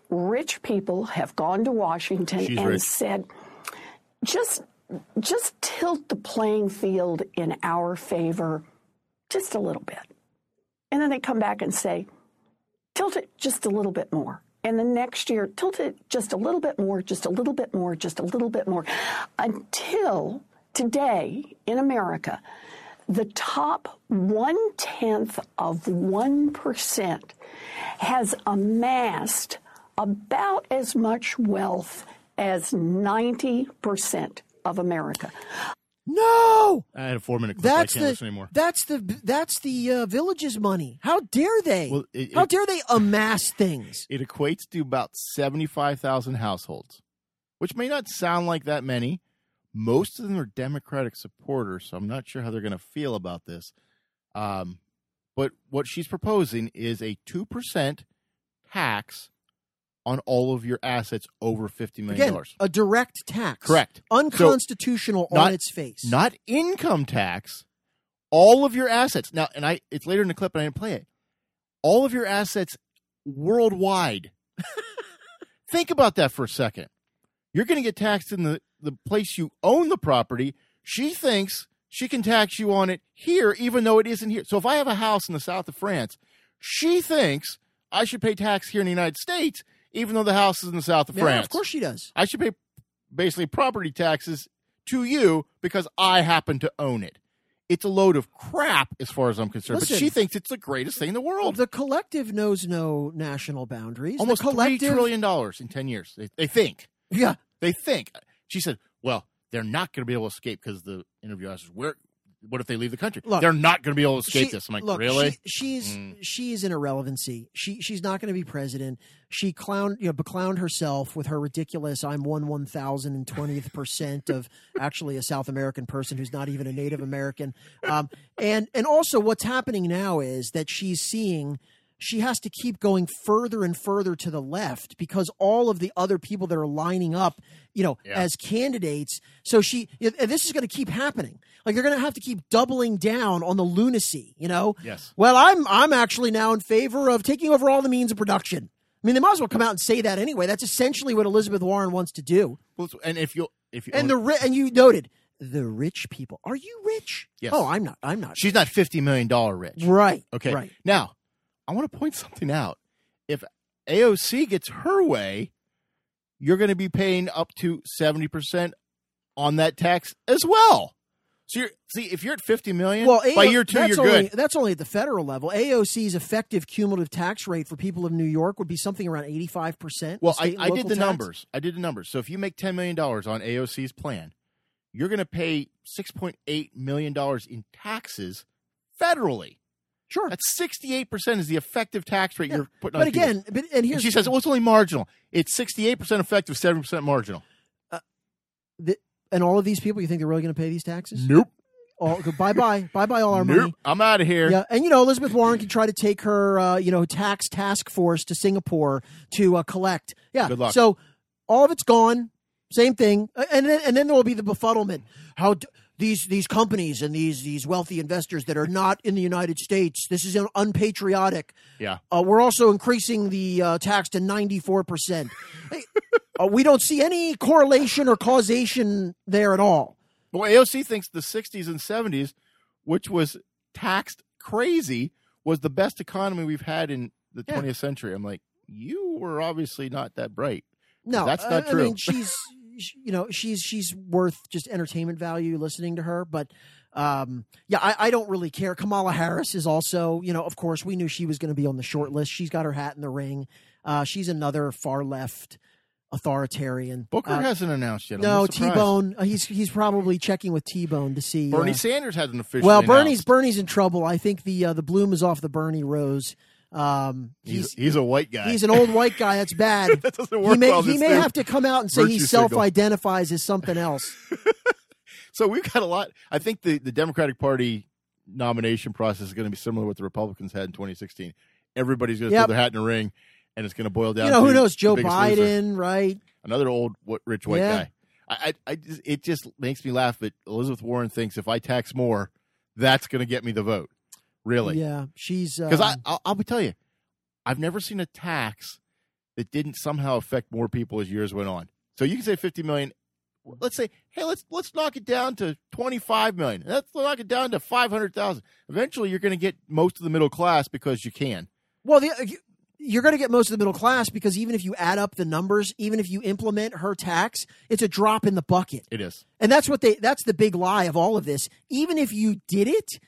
rich people have gone to Washington
She's
and
rich.
said, just just tilt the playing field in our favor just a little bit. And then they come back and say, tilt it just a little bit more. And the next year, tilt it just a little bit more, just a little bit more, just a little bit more, until today in America, the top one tenth of 1% has amassed about as much wealth as 90% of America.
No,
I had a four minute clip.
that's
I can't
the
listen anymore.
that's the that's the uh, village's money. How dare they?
Well, it-
How
it-
dare they amass things?
It equates to about 75,000 households, which may not sound like that many. Most of them are Democratic supporters, so I'm not sure how they're going to feel about this. Um, but what she's proposing is a 2% tax on all of your assets over $50 million.
A direct tax.
Correct.
Unconstitutional
not-
on its face.
not income tax, all of your assets. Now, and I it's later in the clip and I didn't play it. All of your assets worldwide. Think about that for a second. You're going to get taxed in the, the place you own the property. She thinks she can tax you on it here, even though it isn't here. So if I have a house in the south of France, she thinks I should pay tax here in the United States, even though the house is in the south of
Yeah,
France.
of course she does.
I should pay basically property taxes to you because I happen to own it. It's a load of crap as far as I'm concerned.
Listen.
but she thinks it's the greatest thing in the world.
The collective knows no national boundaries. The
Almost
collective,
three trillion dollars in ten years. They, they think.
Yeah,
They think. She said, "Well, they're not going to be able to escape because the interview asked, where? What if they leave the country?
Look,
they're not going to be able to escape
She-
this." I'm like,
look,
"Really?"
She, she's
Mm.
she's an irrelevancy. She she's not going to be president. She clowned you know beclowned herself with her ridiculous "I'm one one thousand and twentieth percent of actually a South American person who's not even a Native American." Um, and and also what's happening now is that she's seeing she has to keep going further and further to the left because all of the other people that are lining up, you know,
Yeah.
as candidates. So she, and this is going to keep happening. Like they're going to have to keep doubling down on the lunacy, you know.
yes.
Well, I'm I'm actually now in favor of taking over all the means of production. I mean, they might as well come out and say that anyway. That's essentially what Elizabeth Warren wants to do.
Well, And if you if you
And the ri- and you noted the rich people. Are you rich?
Yes.
Oh, I'm not. I'm not.
she's not fifty million dollar rich.
right.
Okay.
Right.
Now, I want to point something out. If AOC gets her way, you're going to be paying up to 70% on that tax as well. So you're see if you're at 50 million
Well,
by year 2
that's
you're
only,
good.
That's only at the federal level. AOC's effective cumulative tax rate for people of New York would be something around 85 percent.
Well, I, I did the numbers. I did the numbers. So if you make 10 million dollars on AOC's plan, you're going to pay 6.8 million dollars in taxes federally.
Sure,
That's 68% is the effective tax rate
Yeah.
you're putting on
but
people.
again, but and
And
here's
she says, "Well, it's only marginal. It's 68% effective, 7% marginal."
the, and all of these people, you think they're really going to pay these taxes?
Nope.
All bye bye bye bye all our
nope.
money.
I'm out of here.
Yeah, and you know Elizabeth Warren can try to take her, uh, you know, tax task force to Singapore to uh, collect. Yeah,
Good luck.
So all of it's gone. Same thing, Uh, and then and then there will be the befuddlement. How d- these these companies and these these wealthy investors that are not in the United States. This is unpatriotic.
Yeah.
Uh, we're also increasing the uh, tax to ninety four percent. Uh, we don't see any correlation or causation there at all.
Well, AOC thinks the 60s and 70s, which was taxed crazy, was the best economy we've had in the
Yeah.
20th century. I'm like, you were obviously not that bright.
No,
That's not
I,
true.
I mean, she's sh- you know she's she's worth just entertainment value listening to her, but um, yeah, I, I don't really care. Kamala Harris is also you know of course we knew she was going to be on the short list. She's got her hat in the ring. Uh, she's another far left authoritarian.
Booker
Uh,
hasn't announced yet. I'm
no, t-bone Uh, he's he's probably checking with T Bone to see.
Bernie
uh,
Sanders hasn't officially
well,
announced.
Bernie's Bernie's in trouble. I think the uh, the bloom is off the Bernie rose. Um,
He's,
he's
he's a white guy.
he's an old white guy. That's bad.
that doesn't work
he may
well.
he may have to come out and say he self-identifies as something else.
So we've got a lot. I think the, the Democratic Party nomination process is going to be similar to what the Republicans had in 2016. Everybody's going to
Yep.
throw their hat in the ring, and it's going to boil down.
you know who knows? Joe
biggest loser.
Biden, right?
another old what, rich white
Yeah.
guy. I, I, I just, it just makes me laugh that Elizabeth Warren thinks if I tax more, that's going to get me the vote. Really?
Yeah, she's
Because I,
um,
I'll, I'll be tell you, I've never seen a tax that didn't somehow affect more people as years went on. So you can say 50 million let's say, hey, let's let's knock it down to twenty five million. Let's knock it down to five hundred thousand. Eventually, you're going to get most of the middle class because you can.
Well, the, uh, you're going to get most of the middle class because even if you add up the numbers, even if you implement her tax, it's a drop in the bucket.
It is.
And that's what they that's the big lie of all of this. Even if you did it,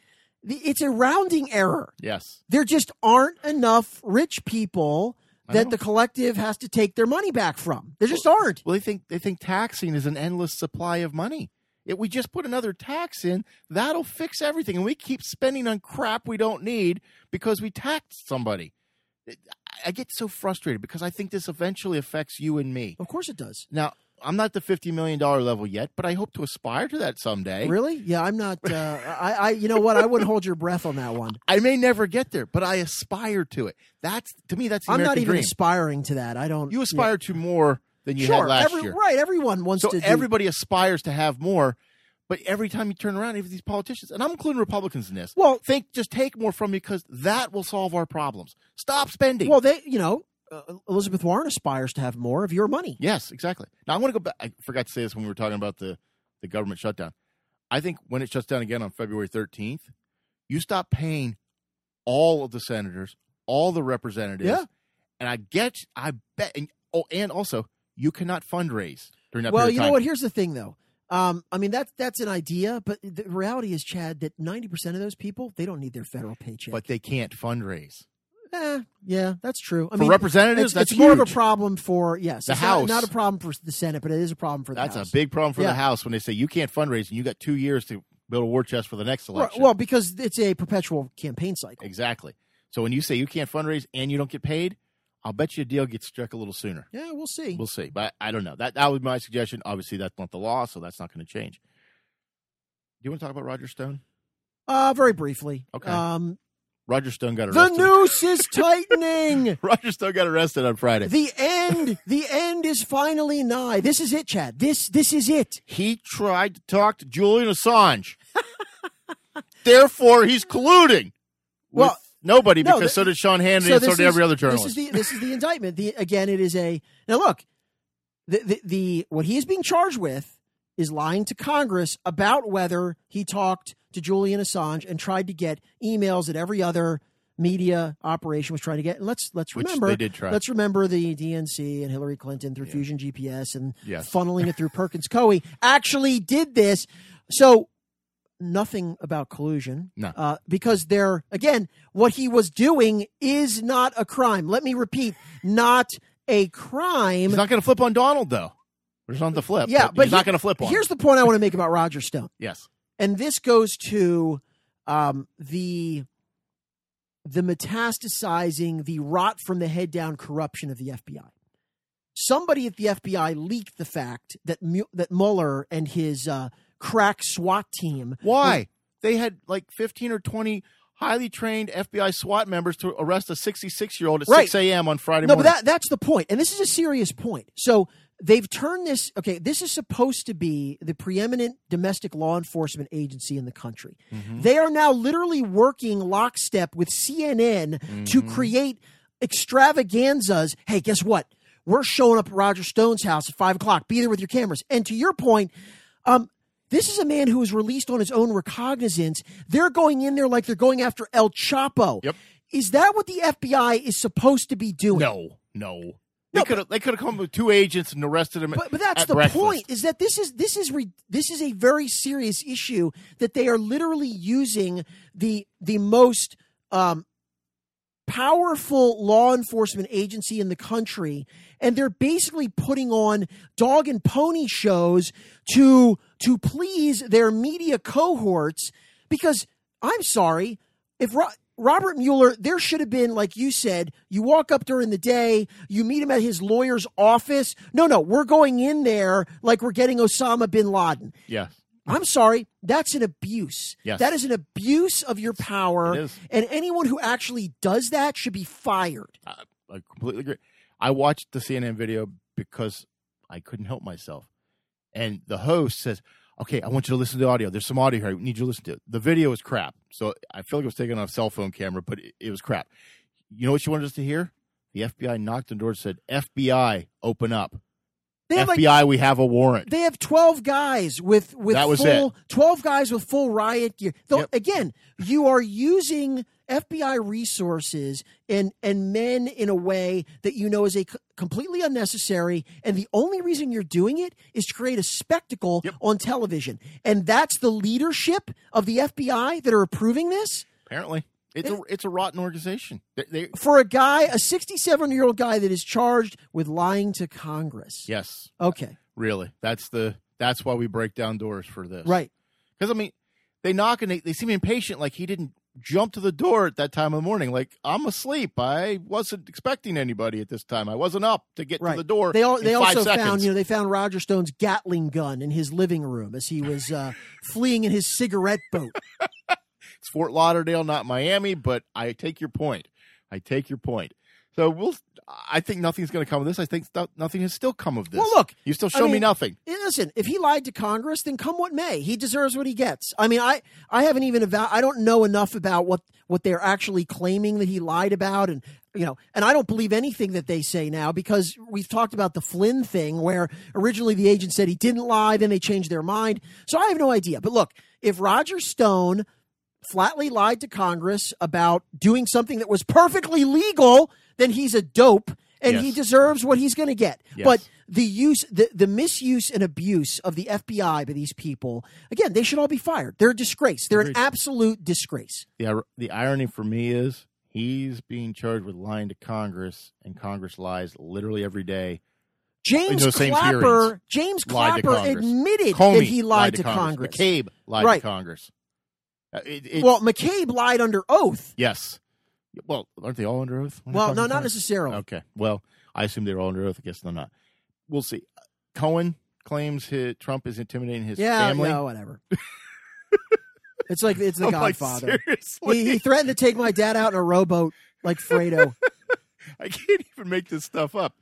it's a rounding error.
Yes.
There just aren't enough rich people that the collective has to take their money back from. There just aren't.
Well, they think they think taxing is an endless supply of money. If we just put another tax in, that'll fix everything, and we keep spending on crap we don't need because we taxed somebody. I get so frustrated because I think this eventually affects you and me.
Of course it does.
Now, I'm not the fifty million dollar level yet, but I hope to aspire to that someday.
Really? Yeah, I'm not. Uh, I, I, you know what? I wouldn't hold your breath on that one.
I may never get there, but I aspire to it. That's to me. That's the
I'm not even
dream.
aspiring to that. I don't.
you aspire to more than you
sure,
had last
every-
year.
right? Everyone wants
So
to. do-
everybody aspires to have more, but every time you turn around, even these politicians, and I'm including Republicans in this,
Well-
think just take more from me because that will solve our problems. Stop spending.
well, they, you know, uh, Elizabeth Warren aspires to have more of your money.
yes, exactly. Now I want to go back. I forgot to say this when we were talking about the the government shutdown. I think when it shuts down again on February 13th, you stop paying all of the senators, all the representatives,
Yeah.
and I get, I bet, and oh, and also you cannot fundraise during that
Well, you know what? Here's the thing, though. Um, I mean, that's that's an idea, but the reality is, Chad, that 90 percent of those people they don't need their federal paycheck.
But they can't fundraise.
Eh, yeah, that's true. I
For
mean,
representatives,
it's,
that's
it's more of a problem for yes,
The House.
Not, not a problem for the Senate, but it is a problem for the
That's
House.
a big problem for
Yeah.
the House when they say you can't fundraise and you got two years to build a war chest for the next election.
well, because it's a perpetual campaign cycle.
exactly. So when you say you can't fundraise and you don't get paid, I'll bet you a deal gets struck a little sooner.
Yeah, we'll see.
We'll see, but I don't know. That that was my suggestion. Obviously, that's not the law, so that's not going to change. Do you want to talk about Roger Stone?
Uh, very briefly.
Okay.
Um,
Roger Stone got arrested.
the noose is tightening.
Roger Stone got arrested on Friday.
the end. The end is finally nigh. This is it, Chad. This this is it.
he tried to talk to Julian Assange. Therefore, he's colluding.
Well,
with nobody
no,
because
th-
so did Sean Hannity and so did every
is-
other journalist.
This is the this is the indictment. The again, it is a now look. The, the the what he is being charged with is lying to Congress about whether he talked to Julian Assange and tried to get emails that every other media operation was trying to get. And let's let's
Which
remember
they did try.
let's remember the DNC and Hillary Clinton through Fusion GPS and
Yes.
funneling it through Perkins Coie actually did this. So nothing about collusion.
No.
Uh, because they're, again, what he was doing is not a crime. Let me repeat, not a crime.
He's not going to flip on Donald, though. There's not the flip.
yeah, but
he's not
here-
going to flip on.
Here's the point I want to make about Roger Stone.
yes.
And this goes to um, the the metastasizing, the rot from the head down corruption of the FBI. Somebody at the FBI leaked the fact that Mu- that Mueller and his uh, crack SWAT team
Why? They had like 15 or 20 highly trained FBI SWAT members to arrest a 66 year old at
Right.
6 a.m. on Friday
No, but that that's the point, and this is a serious point. So they've turned this. Okay, this is supposed to be the preeminent domestic law enforcement agency in the country.
Mm-hmm.
They are now literally working lockstep with CNN to
Mm-hmm.
create extravaganzas. Hey, guess what? We're showing up at Roger Stone's house at five o'clock. Be there with your cameras. And to your point, um, this is a man who was released on his own recognizance. They're going in there like they're going after El Chapo.
Yep.
Is that what the FBI is supposed to be doing?
no, no. They
No,
could have. They could have come with two agents and arrested him.
But, but that's
at
the
breakfast.
point is that this is this is re, this is a very serious issue that they are literally using the the most um, powerful law enforcement agency in the country and they're basically putting on dog and pony shows to to please their media cohorts because I'm sorry if Robert Mueller, there should have been, like you said, you walk up during the day, you meet him at his lawyer's office. No, no, we're going in there like we're getting Osama bin Laden.
Yes.
I'm sorry, that's an abuse.
Yes.
That is an abuse of your power. And anyone who actually does that should be fired.
I, I completely agree. I watched the CNN video because I couldn't help myself. And the host says, Okay, I want you to listen to the audio. There's some audio here. I need you to listen to it. The video is crap. So I feel like it was taken on a cell phone camera, but it, it was crap. You know what she wanted us to hear? The FBI knocked on the door and said, FBI, open up.
They have like
FBI, we have a warrant.
they have 12 guys with with
That was
full 12 guys with full riot gear. Though
Yep.
again, you are using FBI resources and and men in a way that you know is a c- completely unnecessary and the only reason you're doing it is to create a spectacle
Yep.
on television. And that's the leadership of the FBI that are approving this
Apparently, it's a it's a rotten organization. They, they,
for a guy, a 67-year-old guy that is charged with lying to Congress.
yes,
Okay.
really. That's the that's why we break down doors for this.
Right.
Because I mean, they knock and they, they seem impatient. Like he didn't jump to the door at that time of the morning. Like I'm asleep. I wasn't expecting anybody at this time. I wasn't up to get
Right.
to the door.
They all, they also
seconds.
found you know they found Roger Stone's Gatling gun in his living room as he was uh, fleeing in his cigarette boat.
It's Fort Lauderdale, not Miami, but I take your point. I take your point. So we'll. I think nothing's going to come of this. I think nothing has still come of this.
Well, look,
you still
I
show me nothing.
Eh, Listen, if he lied to Congress, then come what may, he deserves what he gets. I mean, I I haven't even about I don't know enough about what what they're actually claiming that he lied about, and you know, and I don't believe anything that they say now because we've talked about the Flynn thing where originally the agent said he didn't lie, then they changed their mind. So I have no idea. But look, if Roger Stone flatly lied to Congress about doing something that was perfectly legal, then he's a dope and he deserves what he's going to get.
Yes.
But the use, the, the misuse and abuse of the FBI by these people, again, they should all be fired. They're a disgrace. They're an absolute disgrace.
The the irony for me is he's being charged with lying to Congress, and Congress lies literally every day.
James Clapper, James Clapper admitted
Comey
that he lied, to Congress.
McCabe lied
Right.
to Congress. Uh, it-
Well, McCabe lied under oath.
yes. Well, aren't they all under oath?
Well, no, not necessarily.
Okay. Well, I assume they're all under oath. I guess they're not. We'll see. Uh, Cohen claims his, Trump is intimidating his
yeah,
family.
yeah, no, whatever. it's like it's the
I'm like,
Godfather.
seriously?
he, he threatened to take my dad out in a rowboat like Fredo.
I can't even make this stuff up.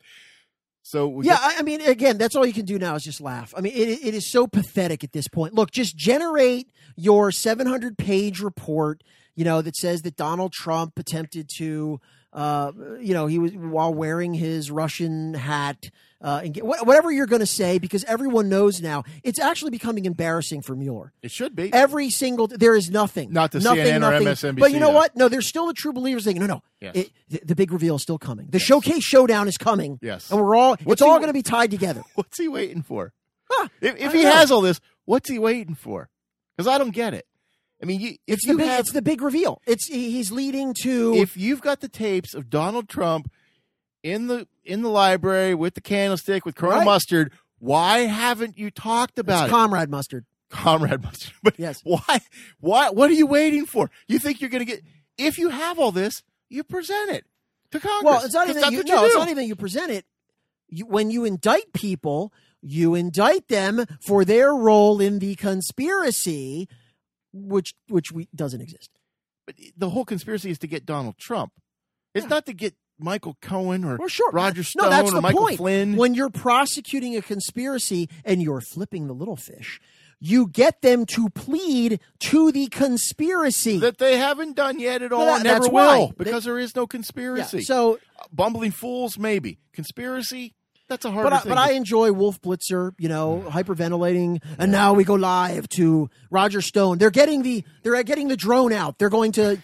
So we
yeah, I mean, again, that's all you can do now is just laugh. I mean, it, it is so pathetic at this point. Look, just generate your 700 page report, you know, that says that Donald Trump attempted to, uh, you know, he was while wearing his Russian hat, uh, and get, wha- whatever you're going to say, because everyone knows now. It's actually becoming embarrassing for Mueller.
it should be.
Every single there is nothing,
Not the
nothing,
CNN or
nothing.
MSNBC,
But you know
though.
what? No, there's still the true believers saying, no, no,
Yes.
it, the, the big reveal is still coming. The showcase showdown is coming.
Yes.
and we're all
What's
it's all going to be tied together.
What's he waiting for?
Huh,
If, if he
know.
has all this, what's he waiting for? Because I don't get it. I mean, you, if
It's the
you
big,
have,
it's the big reveal. It's he's leading to
if you've got the tapes of Donald Trump in the in the library with the candlestick with Colonel
Right.
Mustard, why haven't you talked about
it's
it,
comrade mustard.
Comrade Mustard? But
Yes.
why? Why? What are you waiting for? You think you're going to get? If you have all this, you present it to Congress.
Well, it's not even you,
what
no,
you
it's not even you present it. You, when you indict people, you indict them for their role in the conspiracy, which which we, doesn't exist.
But the whole conspiracy is to get Donald Trump. It's not to get Michael Cohen or
Well, sure.
Roger Stone
no, that's
or
the
Michael
point.
Flynn.
When you're prosecuting a conspiracy and you're flipping the little fish, you get them to plead to the conspiracy.
that they haven't done yet at all,
that-
and never will,
why.
because there is no
yeah,
conspiracy.
so uh,
Bumbling fools, maybe conspiracy. That's a hard.
but I, but I enjoy Wolf Blitzer, you know, hyperventilating, and now we go live to Roger Stone. They're getting the they're getting the drone out. They're going to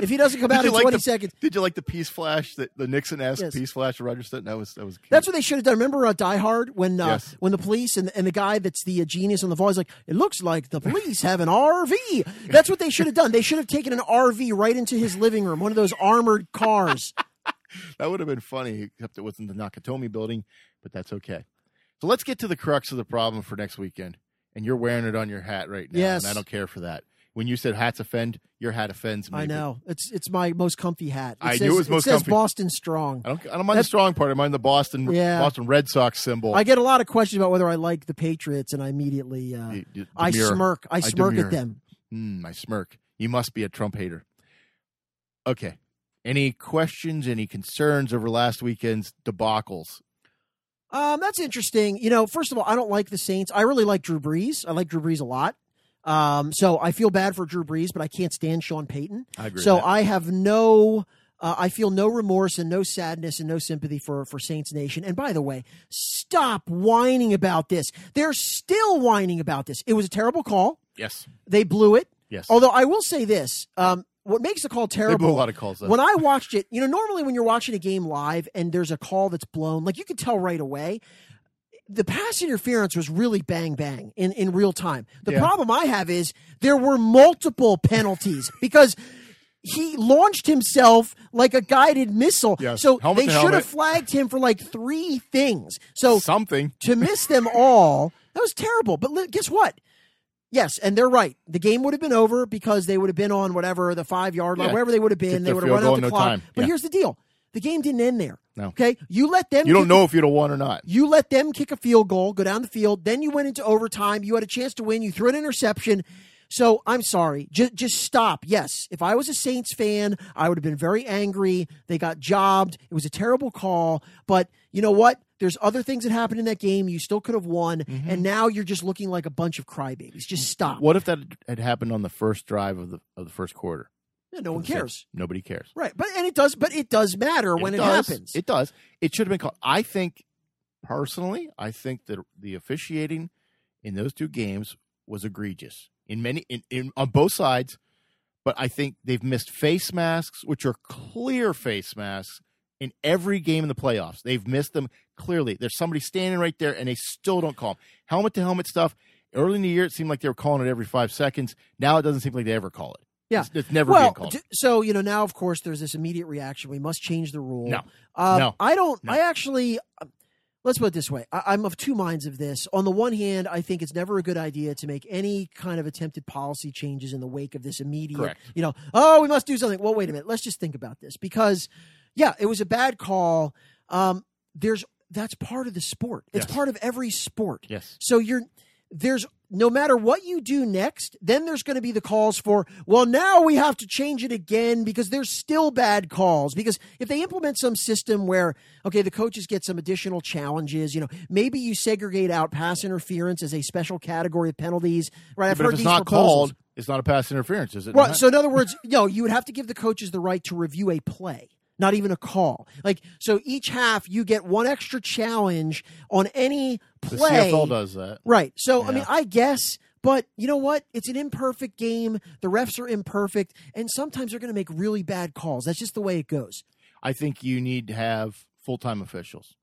if he doesn't come out in
like
twenty
the-
seconds.
Did you like the peace flash that the Nixon asked
Yes.
peace flash to Roger Stone? That was that was. Cute.
That's what they should have done. Remember uh, Die Hard when uh,
Yes.
when the police and, and the guy that's the uh, genius on the voice like it looks like the police have an RV. That's what they should have done. They should have taken an RV right into his living room, one of those armored cars.
that would have been funny, except it wasn't the Nakatomi building, but that's okay. So let's get to the crux of the problem for next weekend. And you're wearing it on your hat right now,
Yes.
and I don't care for that. When you said hats offend, your hat offends me.
I know it's it's my most comfy hat. It
I
says,
knew it was most it
says
comfy.
Boston Strong.
I don't. I don't mind the strong part. I mind the Boston
Yeah.
Boston Red Sox symbol.
I get a lot of questions about whether I like the Patriots, and I immediately uh,
You- you
I smirk. I smirk
demur.
at them.
Hmm, I smirk. You must be a Trump hater. Okay. Any questions? Any concerns over last weekend's debacles?
Um, that's interesting. You know, first of all, I don't like the Saints. I really like Drew Brees. I like Drew Brees a lot. Um, so I feel bad for Drew Brees, but I can't stand Sean Payton.
I agree.
So. I have no Uh, I feel no remorse and no sadness and no sympathy for for Saints Nation. And by the way, stop whining about this. They're still whining about this. It was a terrible call.
Yes.
They blew it.
Yes.
Although I will say this, um, what makes the call
They
terrible?
blew a lot of calls. Though.
When I watched it, you know, normally when you're watching a game live and there's a call that's blown, like you can tell right away. The pass interference was really bang bang in, in real time. The
Yeah.
problem I have is there were multiple penalties because he launched himself like a guided missile.
Yes.
So
Helmet
they should have flagged him for like three things. So
something.
to miss them all, that was terrible. But guess what? Yes, and they're right. The game would have been over because they would have been on whatever the five yard line,
Yeah.
wherever they would have been. They would have run out the
no
clock.
time.
But
Yeah.
here's the deal: the game didn't end there.
No.
Okay, you let them.
You don't know if you'd have won or not.
you let them kick a field goal, go down the field, then you went into overtime. You had a chance to win. You threw an interception. So I'm sorry. Just just stop. Yes, if I was a Saints fan, I would have been very angry. They got jobbed. It was a terrible call. But you know what? There's other things that happened in that game. You still could have won, mm-hmm. and now you're just looking like a bunch of crybabies. Just stop.
What if that had happened on the first drive of the of the first quarter?
Yeah, no one cares.
Nobody cares.
Right, but and it does, but it does matter when it, happens.
It does. It should have been called. I think, personally, I think that the officiating in those two games was egregious in many in, in on both sides. But I think they've missed face masks, which are clear face masks in every game in the playoffs. They've missed them clearly. There's somebody standing right there, and they still don't call them. Helmet to helmet stuff. Early in the year, it seemed like they were calling it every five seconds. Now it doesn't seem like they ever call it.
Yeah.
it's, it's never
well,
called.
d- so you know now, of course, there's this immediate reaction. We must change the rule.
No.
Um,
No.
I don't.
No.
I actually. um, Let's put it this way. I, I'm of two minds of this. On the one hand, I think it's never a good idea to make any kind of attempted policy changes in the wake of this immediate.
Correct.
You know, oh, we must do something. Well, wait a minute. Let's just think about this because, yeah, it was a bad call. Um, there's that's part of the sport. It's
Yes.
part of every sport.
yes.
So you're there's no matter what you do next, then there's going to be the calls for, well, now we have to change it again because there's still bad calls. Because if they implement some system where, okay, the coaches get some additional challenges, you know, maybe you segregate out pass interference as a special category of penalties, right? I've
but
heard
if it's not
proposals.
called, it's not a pass interference, is it?
Right.
not?
So in other words, you know, you would have to give the coaches the right to review a play, not even a call. Like so, each half you get one extra challenge on any play. the.
CFL does that.
Right. So, I mean, I guess, but you know what? It's an imperfect game. The refs are imperfect, and sometimes they're going to make really bad calls. That's just the way it goes.
I think you need to have full time officials.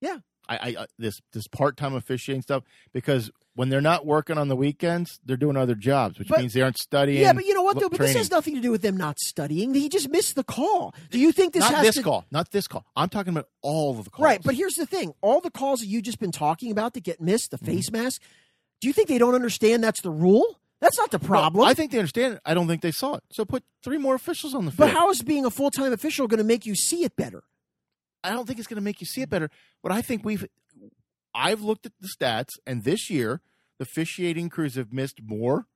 Yeah.
I, I uh, this this part time officiating stuff because when they're not working on the weekends, they're doing other jobs, which
But-
means they aren't studying.
yeah, but you know what, though? But this has nothing to do with them not studying. He just missed the call. Do you think this
not
has
this
to.
call, not this call. I'm talking about all of the calls.
Right. But here's the thing all the calls that you've just been talking about that get missed,
Mm-hmm.
the face mask, do you think they don't understand that's the rule? That's not the
Well,
problem.
I think they understand it. I don't think they saw it. So put three more officials on the field.
but how is being a full time official going to make you see it better?
I don't think it's going to make you see it better. What I think we've, I've looked at the stats, and this year the officiating crews have missed more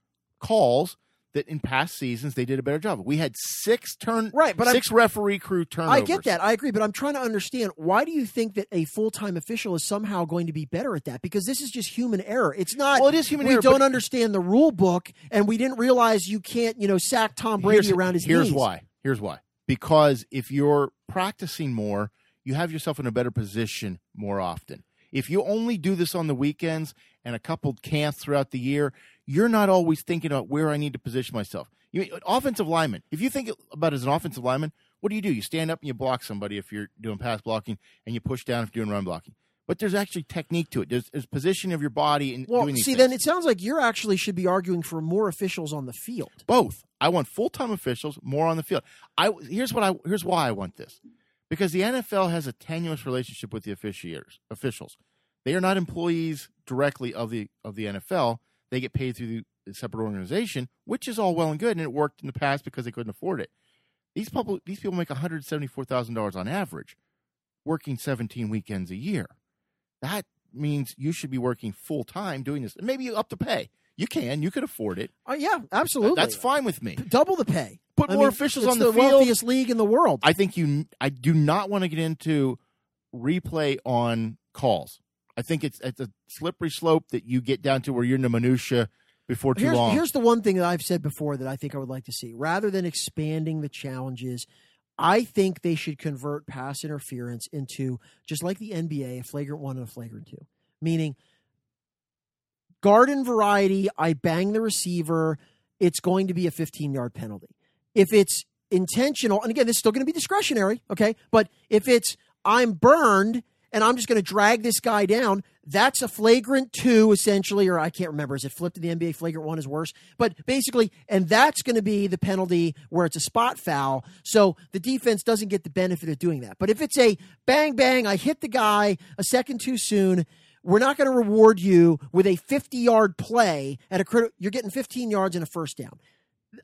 calls that in past seasons they did a better job. We had six turn,
Right, but I'm-
6 referee crew turnovers.
I get that. I agree. But I'm trying to understand why do you think that a full time official is somehow going to be better at that? Because this is just human error. It's not.
Well, it is human
we
error,
don't understand the rule book, and we didn't realize you can't, you know, sack Tom Brady around his
Here's
knees.
Here's why. Here's why. Because if you're practicing more, you have yourself in a better position more often. If you only do this on the weekends and a couple camps throughout the year, you're not always thinking about where I need to position myself. You offensive lineman. If you think about it as an offensive lineman, what do you do? You stand up and you block somebody if you're doing pass blocking, and you push down if you're doing run blocking. But there's actually technique to it. There's, there's position of your body and
Well, see,
things.
then it sounds like you're actually should be arguing for more officials on the field.
both. I want full time officials more on the field. I here's what I here's why I want this because the NFL has a tenuous relationship with the officiators officials. They are not employees directly of the of the NFL. They get paid through the separate organization, which is all well and good, and it worked in the past because they couldn't afford it. These people these people make one hundred seventy four thousand dollars on average, working seventeen weekends a year. That means you should be working full time doing this. Maybe up to pay. You can. You could afford it.
Oh, yeah, absolutely.
That's fine with me.
Double the pay.
Put
I
more
mean,
officials on the,
the
field.
wealthiest league in the world.
I think you. I do not want to get into replay on calls. I think it's it's a slippery slope that you get down to where you're in the minutia before too
here's,
long.
here's the one thing that I've said before that I think I would like to see. Rather than expanding the challenges, I think they should convert pass interference into just like the NBA, a flagrant one and a flagrant two. Meaning, garden variety, I bang the receiver, it's going to be a 15 yard penalty. If it's intentional, and again, this is still going to be discretionary, okay? But if it's I'm burned and I'm just going to drag this guy down, that's a flagrant two, essentially, or I can't remember. Is it flipped in the NBA? Flagrant one is worse. But basically, and that's going to be the penalty where it's a spot foul. So the defense doesn't get the benefit of doing that. But if it's a bang, bang, I hit the guy a second too soon, we're not going to reward you with a 50 yard play at a critical, you're getting 15 yards and a first down.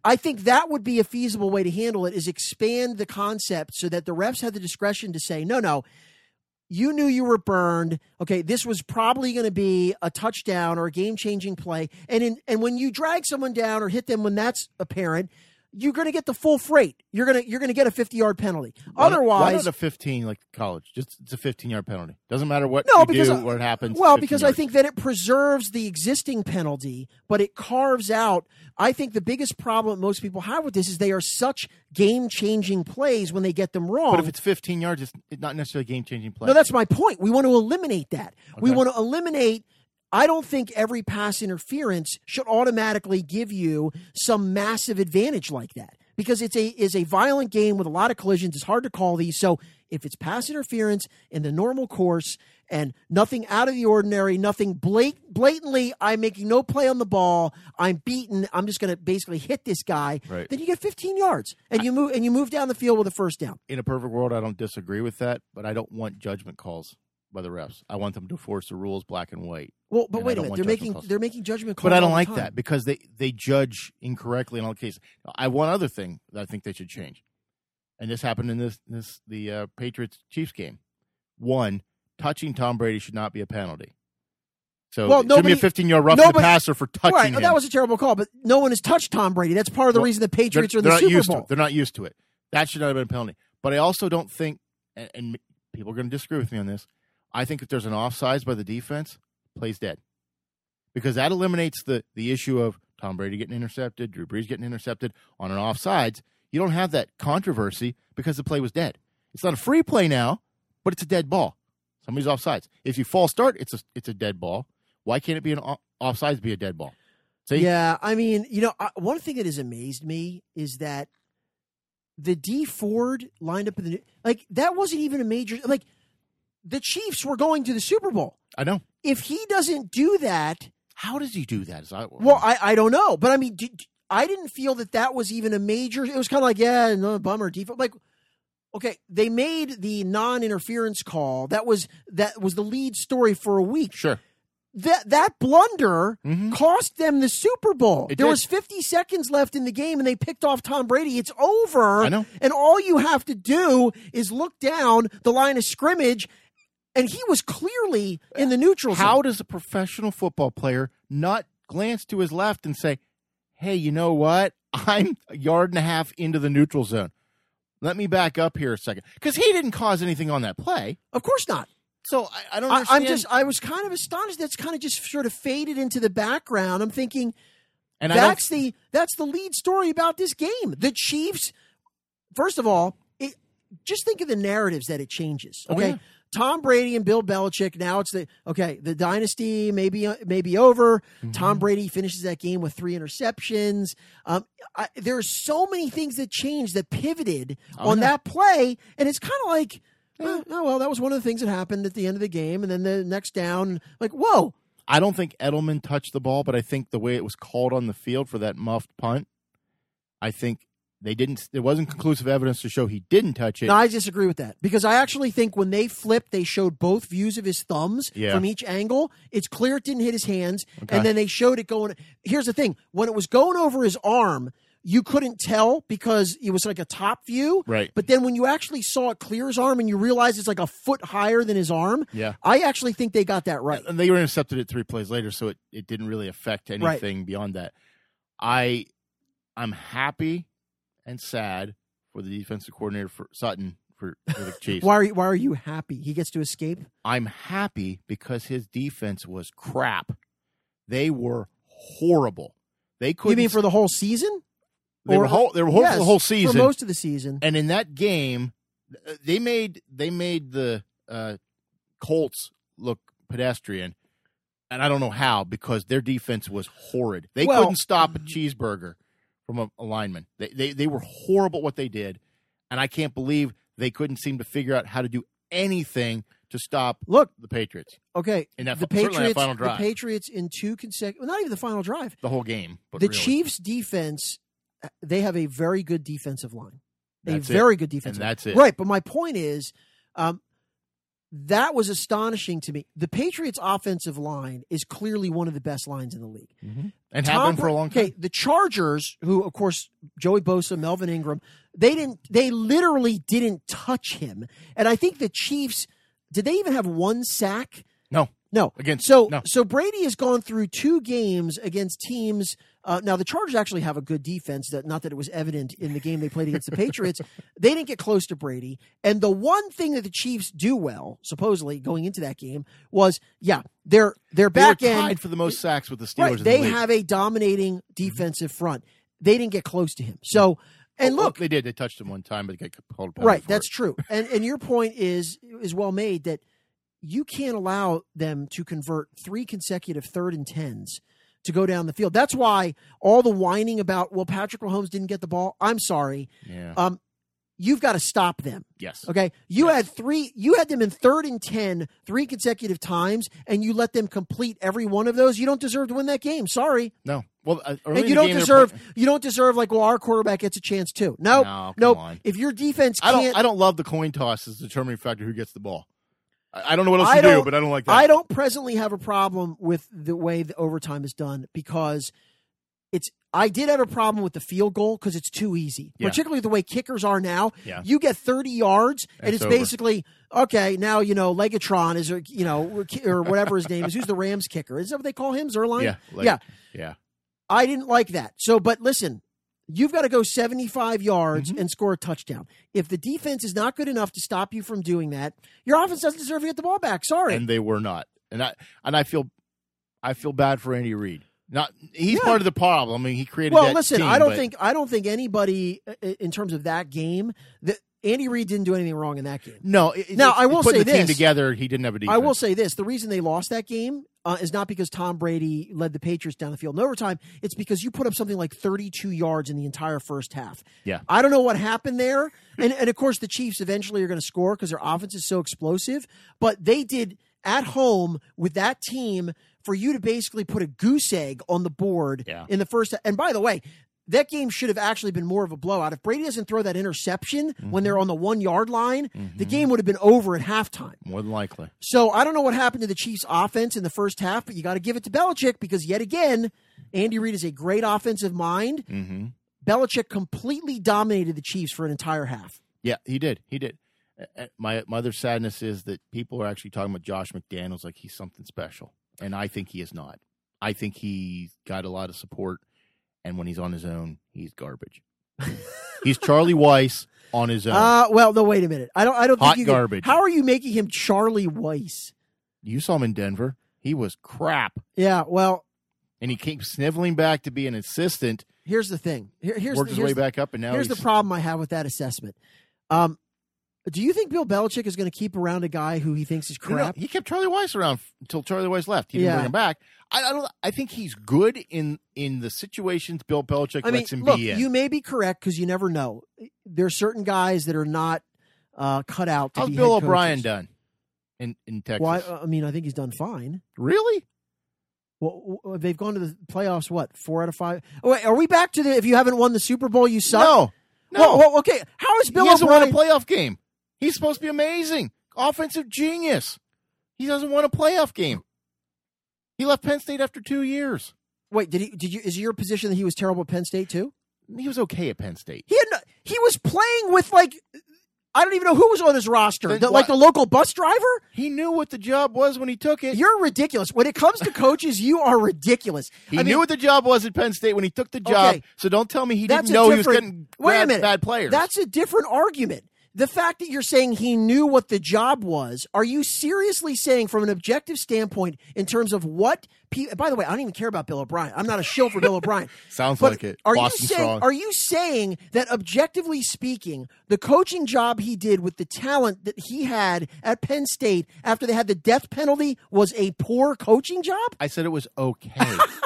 I think that would be a feasible way to handle it is expand the concept so that the refs have the discretion to say, no, no, you knew you were burned. Okay, this was probably going to be a touchdown or a game changing play. And in, and when you drag someone down or hit them when that's apparent, you're going to get the full freight. You're going to you're going to get a 50 yard penalty.
Why
Otherwise,
why not a 15 like college? Just it's a 15 yard penalty. Doesn't matter what
No,
you
because
do,
I-
what happens.
Well,
15
because I think that it preserves the existing penalty, but it carves out. I think the biggest problem most people have with this is they are such game changing plays when they get them wrong.
But if it's 15 yards, it's it's not necessarily a game changing play.
no, that's my point. We want to eliminate that. We want to eliminate. I don't think every pass interference should automatically give you some massive advantage like that because it's a is a violent game with a lot of collisions. It's hard to call these. So if it's pass interference in the normal course and nothing out of the ordinary, nothing blat- blatantly, I'm making no play on the ball. I'm beaten. I'm just going to basically hit this guy.
Right.
Then you get 15 yards and you move and you move down the field with a first down.
in a perfect world, I don't disagree with that, but I don't want judgment calls by the refs. I want them to force the rules black and white.
Well, but
And
wait a minute. They're making
calls.
they're making judgment calls.
But I don't like
time.
that because they they judge incorrectly in all cases. I one other thing that I think they should change, and this happened in this this the uh, Patriots Chiefs game. One, touching Tom Brady should not be a penalty. So
Well,
it should be a 15 yard roughing the passer for touching
right,
him.
that was a terrible call, but no one has touched Tom Brady. That's part of the
Well,
reason the Patriots are in the Super Bowl.
They're not used to it. That should not have been a penalty. But I also don't think, and, and people are going to disagree with me on this. I think if there's an offsides by the defense, plays dead, because that eliminates the the issue of Tom Brady getting intercepted, Drew Brees getting intercepted on an offsides. You don't have that controversy because the play was dead. It's not a free play now, but it's a dead ball. Somebody's offsides. If you false start, it's a it's a dead ball. Why can't it be an off- offsides be a dead ball? See,
Yeah, I mean, you know, one thing that has amazed me is that the Dee Ford lined up in the like that wasn't even a major like the Chiefs were going to the Super Bowl.
I know.
If he doesn't do that,
How does he do that? I,
well, I I don't know, but I mean, I didn't feel that that was even a major. It was kind of like, yeah, no bummer, default. Like, okay, they made the non-interference call. That was that was the lead story for a week.
sure.
that that blunder
Mhm.
cost them the Super Bowl.
It
there
did.
was 50 seconds left in the game and they picked off Tom Brady. It's over.
I know.
And all you have to do is look down the line of scrimmage and he was clearly in the neutral
How
zone.
does a professional football player not glance to his left and say, "Hey, you know what? I'm a yard and a half into the neutral zone. Let me back up here a second, because he didn't cause anything on that play.
Of course not.
So I, I don't
I. I'm just I was kind of astonished that's kind of just sort of faded into the background. I'm thinking
and
that's the that's the lead story about this game. The Chiefs, first of all, it, just think of the narratives that it changes.
Oh,
Okay,
yeah.
Tom Brady and Bill Belichick. Now it's the okay. The dynasty maybe maybe over.
Mm-hmm.
Tom Brady finishes that game with three interceptions. Um, I, there are so many things that changed that pivoted
Oh,
on
yeah.
that play, and it's kind of like. Oh, oh, well, that was one of the things that happened at the end of the game, and then the next down, like, whoa,
I don't think Edelman touched the ball, but I think the way it was called on the field for that muffed punt, I think they didn't. There wasn't conclusive evidence to show he didn't touch it.
No, I disagree with that because I actually think when they flipped, they showed both views of his thumbs
Yeah.
from each angle. It's clear it didn't hit his hands,
Okay.
and then they showed it going. Here's the thing: when it was going over his arm, you couldn't tell because it was like a top view.
Right.
But then when you actually saw it clear his arm and you realize it's like a foot higher than his arm,
Yeah.
I actually think they got that right.
and they were intercepted it three plays later, so it, it didn't really affect anything beyond that. I I'm happy and sad for the defensive coordinator for Sutton for, for the Chiefs.
Why are you, why are you happy? He gets to escape.
I'm happy because his defense was crap. They were horrible. They couldn't
You mean for the whole season?
They were whole, they were whole for the whole season.
for most of the season.
and in that game, they made they made the uh, Colts look pedestrian, and I don't know how because their defense was horrid. They
Well-
couldn't stop a cheeseburger from a, a lineman. They, they they were horrible at what they did, and I can't believe they couldn't seem to figure out how to do anything to stop
Look,
the Patriots
okay,
in that
the
that
Patriots,
final
the Patriots in two consecutive, well, not even the final drive.
the whole game. But
the
really,
Chiefs' defense, they have a very good defensive line,
That's
a
it.
very good
and
defensive.
that's it.
Right, but my point is, um, that was astonishing to me. The Patriots' offensive line is clearly one of the best lines in the league. Mm-hmm.
and have been for a long time.
Okay, the Chargers, who of course Joey Bosa, Melvin Ingram, they didn't. They literally didn't touch him. And I think the Chiefs did. They even have one sack?
No,
No.
Against-
so
no.
so Brady has gone through two games against teams. Uh, now the Chargers actually have a good defense. That not that it was evident in the game they played against the Patriots. they didn't get close to Brady. And the one thing that the Chiefs do well, supposedly going into that game, was yeah, their their
they
back
were
end
tied for the most sacks with the Steelers.
Right.
in the
They have a dominating defensive front. They didn't get close to him. So, and
Oh,
look,
they did. They touched him one time, but they got called.
right, that's
it.
true. And and your point is is well made that you can't allow them to convert three consecutive third and tens to go down the field. That's why all the whining about well Patrick Mahomes didn't get the ball. I'm sorry.
yeah.
Um you've got to stop them.
yes.
Okay. You had three, you had them in third and 10 three consecutive times, and you let them complete every one of those. You don't deserve to win that game. Sorry.
No. Well, uh,
and you don't
game, they were
deserve
playing-
you don't deserve like well our quarterback gets a chance too. No,
No,
no. If your defense
I
can't,
don't. I don't love the coin toss as the determining factor who gets the ball. I, don't know what else
I
to do, but I don't like that.
I don't presently have a problem with the way the overtime is done because it's. I did have a problem with the field goal because it's too easy,
Yeah.
particularly the way kickers are now.
Yeah.
You get 30 yards, and
It's
it's basically okay. Now you know Legatron is, you know, or whatever his name is. Who's the Rams kicker? Is that what they call him? Zuerlein.
Yeah. like-
yeah.
Yeah.
I didn't like that. So, but listen, you've got to go 75 yards
Mm-hmm.
and score a touchdown. If the defense is not good enough to stop you from doing that, your offense doesn't deserve to get the ball back. Sorry.
And they were not. And I and I feel, I feel bad for Andy Reid. Not he's
Yeah.
part of the problem. I mean, he created.
well, listen,
team,
I don't
but-
think I don't think anybody in terms of that game that Andy Reid didn't do anything wrong in that game.
No. It,
Now,
it's-
I will
putting
say
the team
this.
together. He didn't have a defense.
I will say this: the reason they lost that game uh, is not because Tom Brady led the Patriots down the field in overtime. It's because you put up something like 32 yards in the entire first half.
Yeah.
I don't know what happened there, and and of course the Chiefs eventually are going to score because their offense is so explosive. But they did at home with that team for you to basically put a goose egg on the board
Yeah.
in the first. And by the way. That game should have actually been more of a blowout. If Brady doesn't throw that interception when they're on the one yard line, the game would have been over at halftime.
more than likely.
So I don't know what happened to the Chiefs' offense in the first half, but you got to give it to Belichick because yet again, Andy Reid is a great offensive mind.
Mm-hmm.
Belichick completely dominated the Chiefs for an entire half.
Yeah, he did. He did. My my other sadness is that people are actually talking about Josh McDaniels like he's something special, and I think he is not. I think he's got a lot of support, and when he's on his own, he's garbage. he's Charlie Weis on his own.
Uh, well, no, wait a minute. I don't. I don't
Hot
think you can-
garbage.
how are you making him Charlie Weis?
you saw him in Denver. He was crap,
Yeah. Well,
and he came sniveling back to be an assistant.
here's the thing. Here, here's
worked
the,
his
here's
way
the-
back up, and now
here's the problem I have with that assessment. Um, do you think Bill Belichick is going to keep around a guy who he thinks is
You know,
crap?
he kept Charlie Weis around until Charlie Weis left. He didn't
Yeah.
bring him back. I, I don't. I think he's good in in the situations Bill Belichick
I mean,
lets him
look,
be in.
you may be correct because you never know. There are certain guys that are not uh, cut out to
How's Bill O'Brien done in in Texas?
Well, I, I mean, I think he's done fine.
really?
Well, they've gone to the playoffs. What four out of five? Oh, wait, are we back to the? If you haven't won the Super Bowl, you suck.
No, no.
Well, well, okay. How is Bill
he hasn't
O'Brien?
won a playoff game. He's supposed to be amazing, offensive genius. He doesn't want a playoff game. He left Penn State after two years.
Wait, did he? Did you? Is your position that he was terrible at Penn State too?
He was okay at Penn State.
He had. No, he was playing with like. I don't even know who was on his roster.
Then
The- like the local bus driver.
He knew what the job was when he took it.
You're ridiculous. When it comes to coaches, you are ridiculous.
he
I
knew
mean,
what the job was at Penn State when he took the job.
Okay.
So don't tell me he didn't know he was getting
Wait a minute.
bad players.
That's a different argument. The fact that you're saying he knew what the job was, are you seriously saying from an objective standpoint in terms of what pe- by the way, I don't even care about Bill O'Brien. I'm not a shill for Bill O'Brien.
Sounds
But
like it.
Are
Boston
you saying
strong.
are you saying that objectively speaking, the coaching job he did with the talent that he had at Penn State after they had the death penalty was a poor coaching job?
I said it was okay.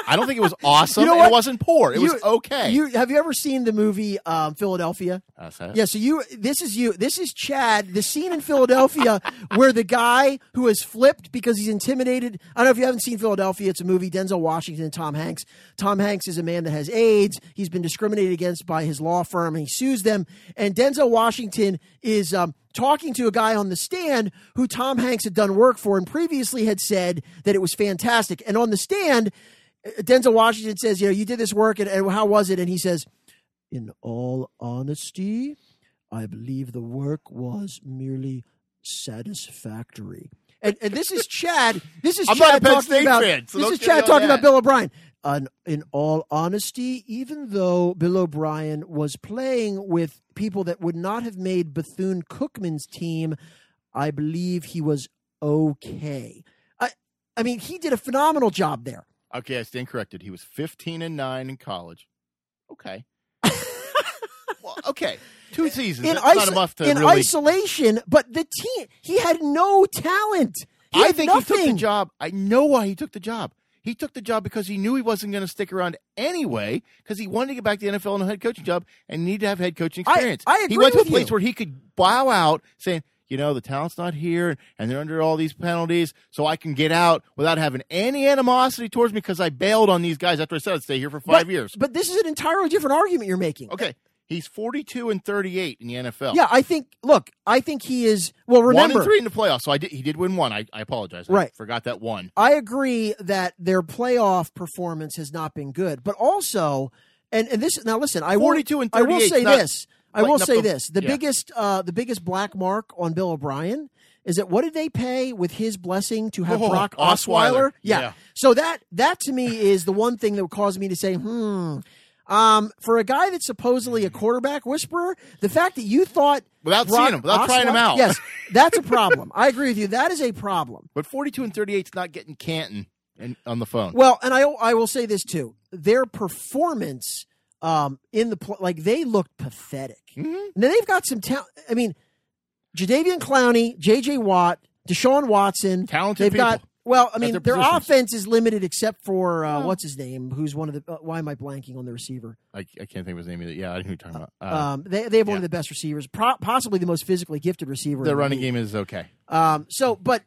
I don't think it was awesome.
You know?
It wasn't poor. It was okay.
You have you ever seen the movie um, Philadelphia?
Uh,
Yeah, so you this is you this is Chad, the scene in Philadelphia where the guy who has flipped because he's intimidated. I don't know if you haven't seen Philadelphia, it's a movie, Denzel Washington and Tom Hanks. Tom Hanks is a man that has AIDS. He's been discriminated against by his law firm and he sues them. And Denzel Washington is um, talking to a guy on the stand who Tom Hanks had done work for and previously had said that it was fantastic. And on the stand, Denzel Washington says, you know, you did this work and, and how was it? And he says, in all honesty, I believe the work was merely satisfactory. And, and this is Chad. This is
I'm
Chad talking
State
about.
fan, so
this is Chad talking
that.
about Bill O'Brien. And in all honesty, even though Bill O'Brien was playing with people that would not have made Bethune Cookman's team, I believe he was okay. I, I mean, he did a phenomenal job there.
Okay, I stand corrected. He was 15 and 9 in college. Okay. Okay. Two seasons.
in, iso-
enough to
in
really.
isolation, but the team he had no talent. He
I think he took the job. I know why he took the job. He took the job because he knew he wasn't going to stick around anyway because he wanted to get back to the NFL and a head coaching job and needed to have head coaching experience.
I
he
agree
went to a place
you.
where he could bow out saying, you know, the talent's not here and they're under all these penalties, so I can get out without having any animosity towards me because I bailed on these guys after I said I'd stay here for five
but,
years.
But this is an entirely different argument you're making.
Okay. He's 42 and 38 in the NFL.
Yeah, I think. Look, I think he is. Well, remember one
and three in the playoffs. So I did. He did win one. I, I apologize. I
Right.
forgot that one.
I agree that their playoff performance has not been good, but also, and and this now listen, I will
42 and
I will say
not
this. I will say
the-
this: the
yeah.
biggest, uh, the biggest black mark on Bill O'Brien is that what did they pay with his blessing to have
Oh,
Brock
Osweiler.
Osweiler? Yeah.
Yeah.
So that that to me is the one thing that would cause me to say, hmm. Um, for a guy that's supposedly a quarterback whisperer, the fact that you thought
Without
Brock
seeing him, without trying him out.
yes, that's a problem. I agree with you. That is a problem.
But 42 and 38 is not getting Canton on the phone.
Well, and I I will say this too: their performance um, in the pl- like they looked pathetic.
Mhm.
And then they've got some talent. I mean, Jadeveon Clowney, J.J. Watt, Deshaun Watson.
Talented
They've got.
People.
Well, I mean,
their
their offense is limited except for uh,
Well-
what's his name? Who's one of the? Uh, why am I blanking on the receiver?
I, I can't think of his name either. Yeah, I know who you're talking about. Uh,
Um, they they have one of the best receivers, pro- possibly the most physically gifted receiver. in
the
the
running
league.
game is okay.
Um, so, but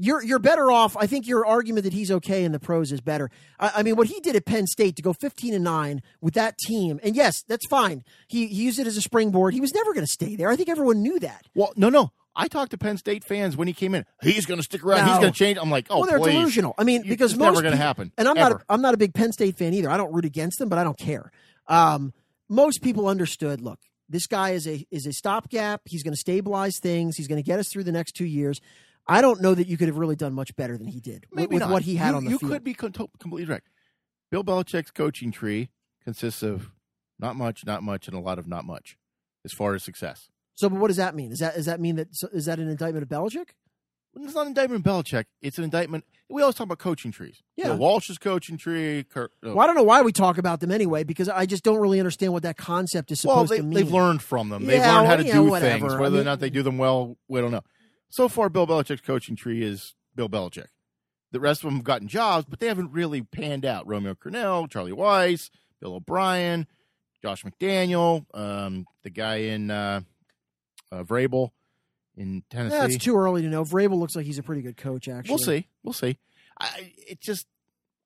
you're you're better off. I think your argument that he's okay in the pros is better. I, I mean, what he did at Penn State to go 15 and nine with that team, and yes, that's fine. He, he used it as a springboard. He was never going to stay there. I think everyone knew that.
Well, no, no. I talked to Penn State fans when he came in. He's going to stick around. He's going to change. I'm like, oh,
well, they're
please.
delusional. I mean, because
it's
most
never going to happen.
And I'm not
Ever.
a, I'm not a big Penn State fan either. I don't root against them, but I don't care. Um, most people understood. Look, this guy is a is a stopgap. He's going to stabilize things. He's going to get us through the next two years. I don't know that you could have really done much better than he did with,
Maybe
with
not.
what he had
you,
on the
you
field.
You could be com- completely direct. Bill Belichick's coaching tree consists of not much, not much, and a lot of not much as far as success.
So, but what does that mean? Does that does that mean that so- is that an indictment of Belichick?
It's not an indictment of Belichick. It's an indictment. We always talk about coaching trees.
Yeah.
Bill Walsh's coaching tree. Kurt, uh,
Well, I don't know why we talk about them anyway, because I just don't really understand what that concept is
well,
supposed
they,
to mean.
they've learned from them. They've learned how to
yeah,
do
whatever.
things.
I
Whether or not they do them well, we don't know. So far, Bill Belichick's coaching tree is Bill Belichick. The rest of them have gotten jobs, but they haven't really panned out. Romeo Crennel, Charlie Weis, Bill O'Brien, Josh McDaniel, um, the guy in uh, uh, Vrabel in Tennessee.
Yeah, it's too early to know. Vrabel looks like he's a pretty good coach. Actually,
We'll see. We'll see. I it just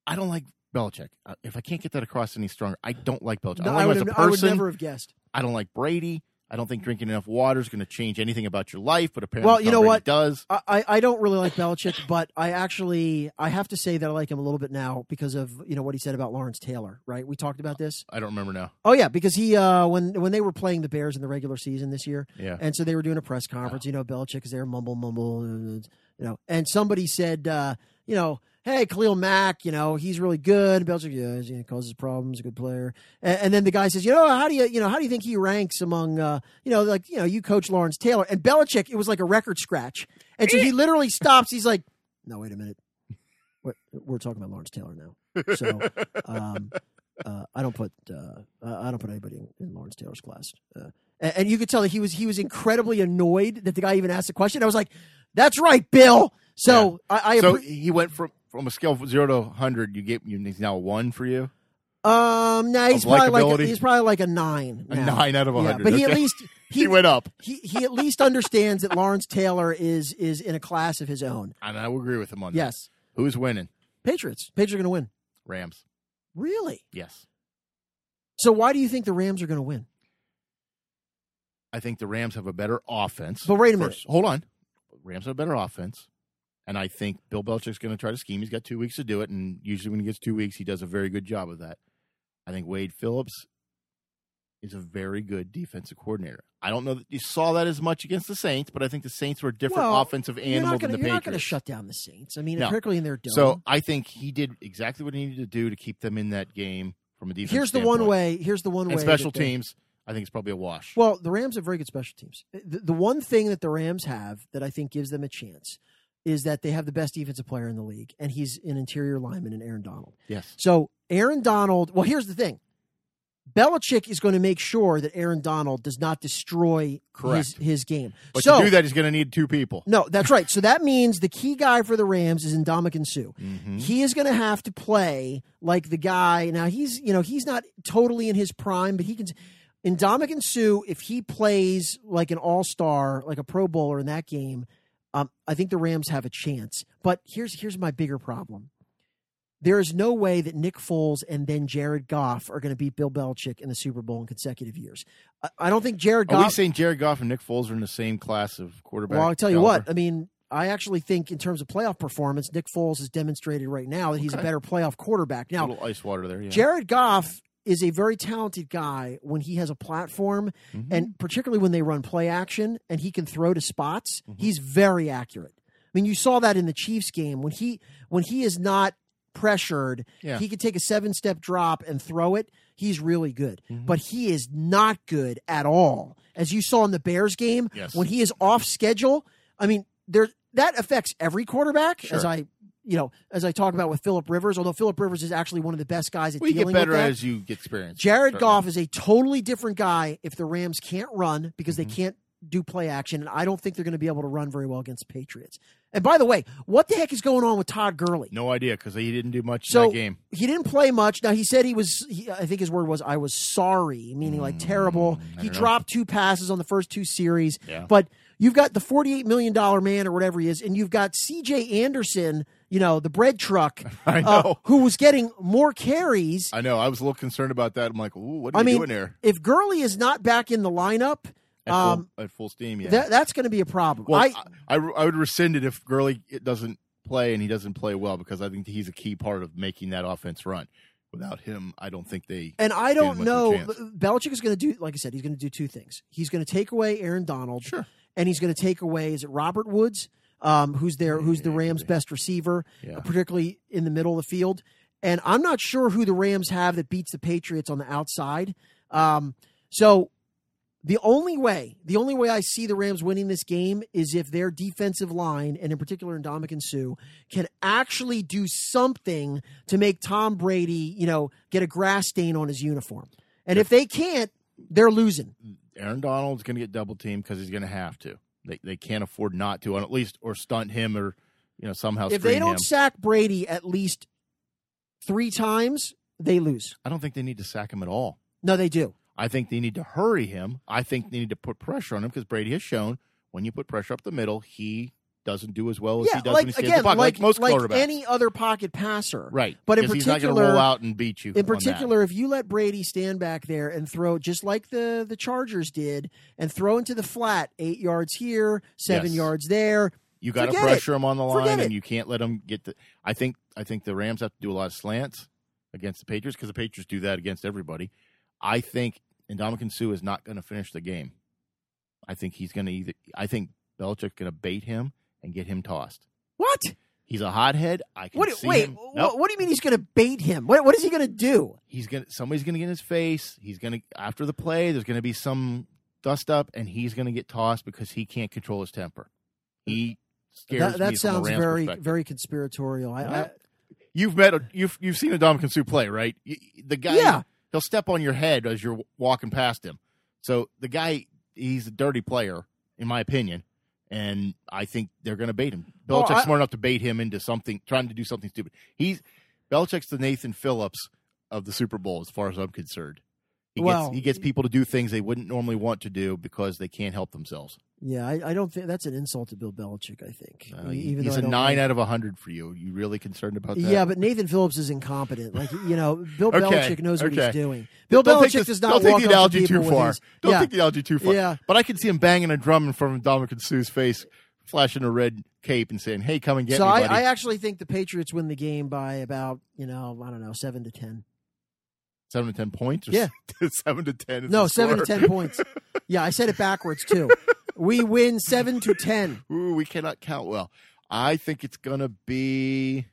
I don't like Belichick. Uh, If I can't get that across any stronger, I don't like Belichick.
No,
I
I,
don't like
would
him as
have,
a
I would
person.
never have guessed.
I don't like Brady. I don't think drinking enough water is going to change anything about your life. But apparently,
Well, you know what?
Does
I, I don't really like Belichick, but I actually I have to say that I like him a little bit now because of you know what he said about Lawrence Taylor. Right? We talked about this.
I don't remember now.
Oh yeah, because he uh, when when they were playing the Bears in the regular season this year,
Yeah.
and so they were doing a press conference. You know, Belichick is there, mumble, mumble, you know, and somebody said, uh, you know, hey, Khalil Mack, you know, he's really good. Belichick, yeah, he causes problems, a good player. And, and, then the guy says, you know, how do you, you know, how do you think he ranks among, uh, you know, like, you know, you coach Lawrence Taylor and Belichick. It was like a record scratch, and so he literally stops. He's like, no, wait a minute, we're, we're talking about Lawrence Taylor now. So, um, uh, I don't put uh, I don't put anybody in, in Lawrence Taylor's class. Uh, and, and, you could tell that he was he was incredibly annoyed that the guy even asked the question. I was like, "That's right, Bill." So yeah. I, I
so he went from from a scale of zero to hundred. You get you he's now a one for you.
Um, no, he's probably like a, he's probably like a nine.
A nine out of a hundred.
Yeah, but he at least
he, he, went up.
He he at least understands that Lawrence Taylor is is in a class of his own.
And I will agree with him on
yes.
that. Yes. Who's winning?
Patriots. Patriots are going to win.
Rams.
Really?
Yes.
So why do you think the Rams are going to win?
I think the Rams have a better offense.
But wait a minute.
First, hold on. Rams have a better offense. And I think Bill Belichick's going to try to scheme. He's got two weeks to do it. And usually when he gets two weeks, he does a very good job of that. I think Wade Phillips is a very good defensive coordinator. I don't know that you saw that as much against the Saints, but I think the Saints were a different
well,
offensive animal
gonna,
than the
you're
Patriots.
You're not going to shut down the Saints. I mean,
no.
particularly in their dome.
So I think he did exactly what he needed to do to keep them in that game from a defense.
Here's the one way. Here's the one
and
way.
Special teams. I think it's probably a wash.
Well, the Rams have very good special teams. The, the one thing that the Rams have that I think gives them a chance is that they have the best defensive player in the league, and he's an interior lineman in Aaron Donald.
Yes.
So Aaron Donald. Well, here's the thing. Belichick is going to make sure that Aaron Donald does not destroy his, his game.
But
so,
to do that, he's going to need two people.
No, that's right. So that means the key guy for the Rams is Ndamukong Suh.
Mm-hmm.
He is going to have to play like the guy. Now he's you know he's not totally in his prime, but he can. Ndamukong Suh, if he plays like an all star, like a Pro Bowler in that game, um, I think the Rams have a chance. But here's here's my bigger problem. There is no way that Nick Foles and then Jared Goff are going to beat Bill Belichick in the Super Bowl in consecutive years. I, I don't think Jared Goff.
Are we saying Jared Goff and Nick Foles are in the same class of quarterback?
Well, I'll tell you
caliber?
what. I mean, I actually think in terms of playoff performance, Nick Foles has demonstrated right now that he's
Okay.
a better playoff quarterback. Now, a
little ice water there. Yeah.
Jared Goff is a very talented guy when he has a platform
Mhm.
and particularly when they run play action and he can throw to spots,
Mm-hmm.
he's very accurate. I mean, you saw that in the Chiefs game when he when he is not pressured,
Yeah.
he could take a seven step drop and throw it. He's really good,
Mm-hmm.
but he is not good at all. As you saw in the Bears game,
Yes.
when he is off schedule, I mean, there that affects every quarterback. As I, you know, as I talk about with Philip Rivers, although Philip Rivers is actually one of the best guys at
we get
dealing
better
with that.
as you get experience.
Jared
Certainly.
Goff is a totally different guy if the Rams can't run because
Mm-hmm.
they can't do play action, and I don't think they're going to be able to run very well against the Patriots. And by the way, what the heck is going on with Todd Gurley?
No idea because he didn't do much
So
in that game.
he didn't play much. Now he said he was. He, I think his word was, "I was sorry," meaning like terrible.
Mm,
He
don't know.
dropped two passes on the first two series,
Yeah.
but you've got the forty-eight million dollar man or whatever he is, and you've got C.J. Anderson, you know, the bread truck,
I
uh, who was getting more carries.
I know. I was a little concerned about that. I'm like, ooh, what are
I
you
mean,
doing there?
if Gurley is not back in the lineup,
At,
um,
full, at full steam, yeah.
that, that's going to be a problem.
well,
I,
I, I, would rescind it if Gurley doesn't play and he doesn't play well because I think he's a key part of making that offense run. Without him, I don't think they.
and I don't
much of a
know. Belichick is going to do, like I said, he's going to do two things. He's going to take away Aaron Donald,
Sure.
And he's going to take away is it Robert Woods, um, who's their who's the Rams' best receiver,
Yeah.
particularly in the middle of the field. And I'm not sure who the Rams have that beats the Patriots on the outside. Um, so the only way, the only way I see the Rams winning this game is if their defensive line, and in particular Ndamukong Suh, can actually do something to make Tom Brady, you know, get a grass stain on his uniform. And if they can't, they're losing.
Aaron Donald's going to get double teamed because he's going to have to. They they can't afford not to, and at least or stunt him or you know somehow.
If they don't
him.
sack Brady at least three times, they lose.
I don't think they need to sack him at all.
No, they do.
I think they need to hurry him. I think they need to put pressure on him because Brady has shown when you put pressure up the middle, he doesn't do as well as
yeah,
he does
like
when he
again,
the pocket,
like,
like, most
like
quarterbacks.
any other pocket passer,
right,
But in
because he's not going to
particular-
roll out and beat you.
In
that.
particular, if you let Brady stand back there and throw just like the the Chargers did, and throw into the flat, eight yards here, seven
Yes.
yards there,
you got to
forget it.
pressure him on the line, and you can't let him get the. I think I think the Rams have to do a lot of slants against the Patriots because the Patriots do that against everybody. I think Ndamukong Suh is not going to finish the game. I think he's going to either. I think Belichick's going to bait him and get him tossed.
what?
He's a hothead. I can
What?
see
Wait,
him. Nope.
what do you mean he's going to bait him? What, what is he going to do?
He's gonna. Somebody's gonna get in his face. He's gonna after the play. There's gonna be some dust up, and he's gonna get tossed because he can't control his temper. He scares
That, that sounds very, very conspiratorial. I, I,
You've met. A, you've you've seen a Ndamukong Suh play, right? The guy.
Yeah.
He'll step on your head as you're walking past him. So the guy, he's a dirty player, in my opinion, and I think they're going to bait him.
Oh,
Belichick's
I-
smart enough to bait him into something, trying to do something stupid. He's Belichick's the Nathan Phillips of the Super Bowl, as far as I'm concerned. He
Well-
gets he gets people to do things they wouldn't normally want to do because they can't help themselves.
Yeah, I, I don't think that's an insult to Bill Belichick. I think,
Uh,
even
he's a nine
like-
out of a hundred for you. You really concerned about that?
Yeah, but Nathan Phillips is incompetent. Like you know, Bill
Okay,
Belichick knows what he's doing. Bill
don't
Belichick
this-
does not
don't take the analogy too far.
his-
Don't
yeah,
take the analogy too far.
Yeah.
But I can see him banging a drum in front of Ndamukong Suh's face, flashing a red cape, and saying, "Hey, come and get
so
me,
I. I actually think the Patriots win the game by about you know I don't know seven to ten.
seven to ten points.
Yeah.
seven to ten. Is
No, seven to ten points. Yeah, I said it backwards too. We win seven to ten.
Ooh, we cannot count well. I think it's gonna be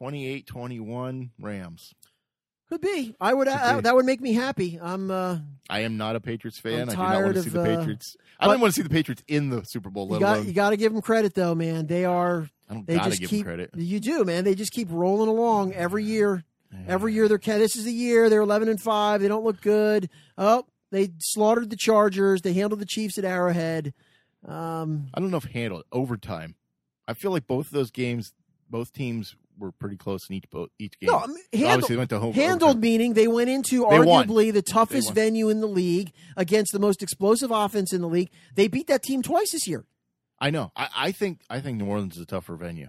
28-21 Rams.
Could be. I would. Uh, that would make me happy. I'm. Uh,
I am not a Patriots fan. I do not want to see
of,
the
uh,
Patriots. I don't want to see the Patriots in the Super Bowl.
you got. You got to give them credit though, man. They are.
I don't
They
gotta
just
give
keep.
them credit.
You do, man. They just keep rolling along every year. Every year they're. This is the year they're eleven and five. They don't look good. Oh, they slaughtered the Chargers. They handled the Chiefs at Arrowhead. Um,
I don't know if handled overtime. I feel like both of those games, both teams were pretty close in each both each game.
no, I mean,
So
handled,
obviously, they went to home.
Handled
overtime.
meaning they went into
They won.
arguably the toughest venue in the league against the most explosive offense in the league. They beat that team twice this year.
I know. I, I think I think New Orleans is a tougher venue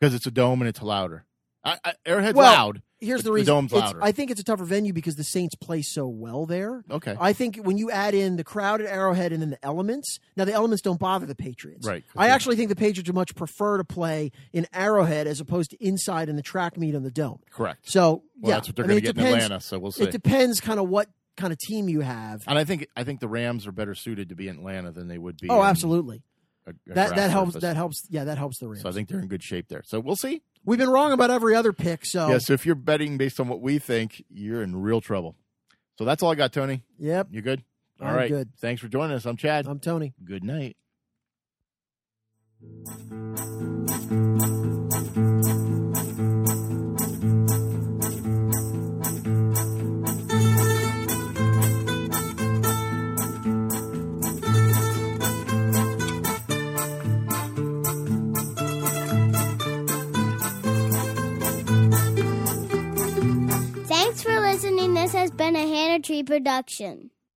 because it's a dome and it's louder. I, I, Arrowhead's
Well,
loud.
Here's the
the
reason.
dome's louder.
I think it's a tougher venue because the Saints play so well there.
Okay,
I think when you add in the crowd at Arrowhead and then the elements, now the elements don't bother the Patriots.
Right.
I actually think the Patriots would much prefer to play in Arrowhead as opposed to inside in the track meet on the dome.
correct.
So
Well,
yeah,
that's what they're
I mean,
going to
it
get in
depends-
Atlanta. So we'll see.
It depends kind of what kind of team you have.
and I think I think the Rams are better suited to be in Atlanta than they would be.
Oh,
in
absolutely.
a- a
That that helps.
surface.
That helps. Yeah, that helps the Rams.
So I think they're in good shape there. So we'll see.
We've been wrong about every other pick. So
Yeah. So if you're betting based on what we think, you're in real trouble. So that's all I got, Tony.
yep,
You good? All
I'm
right.
good.
Thanks for joining us. I'm Chad.
I'm Tony.
good night.
Been a Hannah Tree production.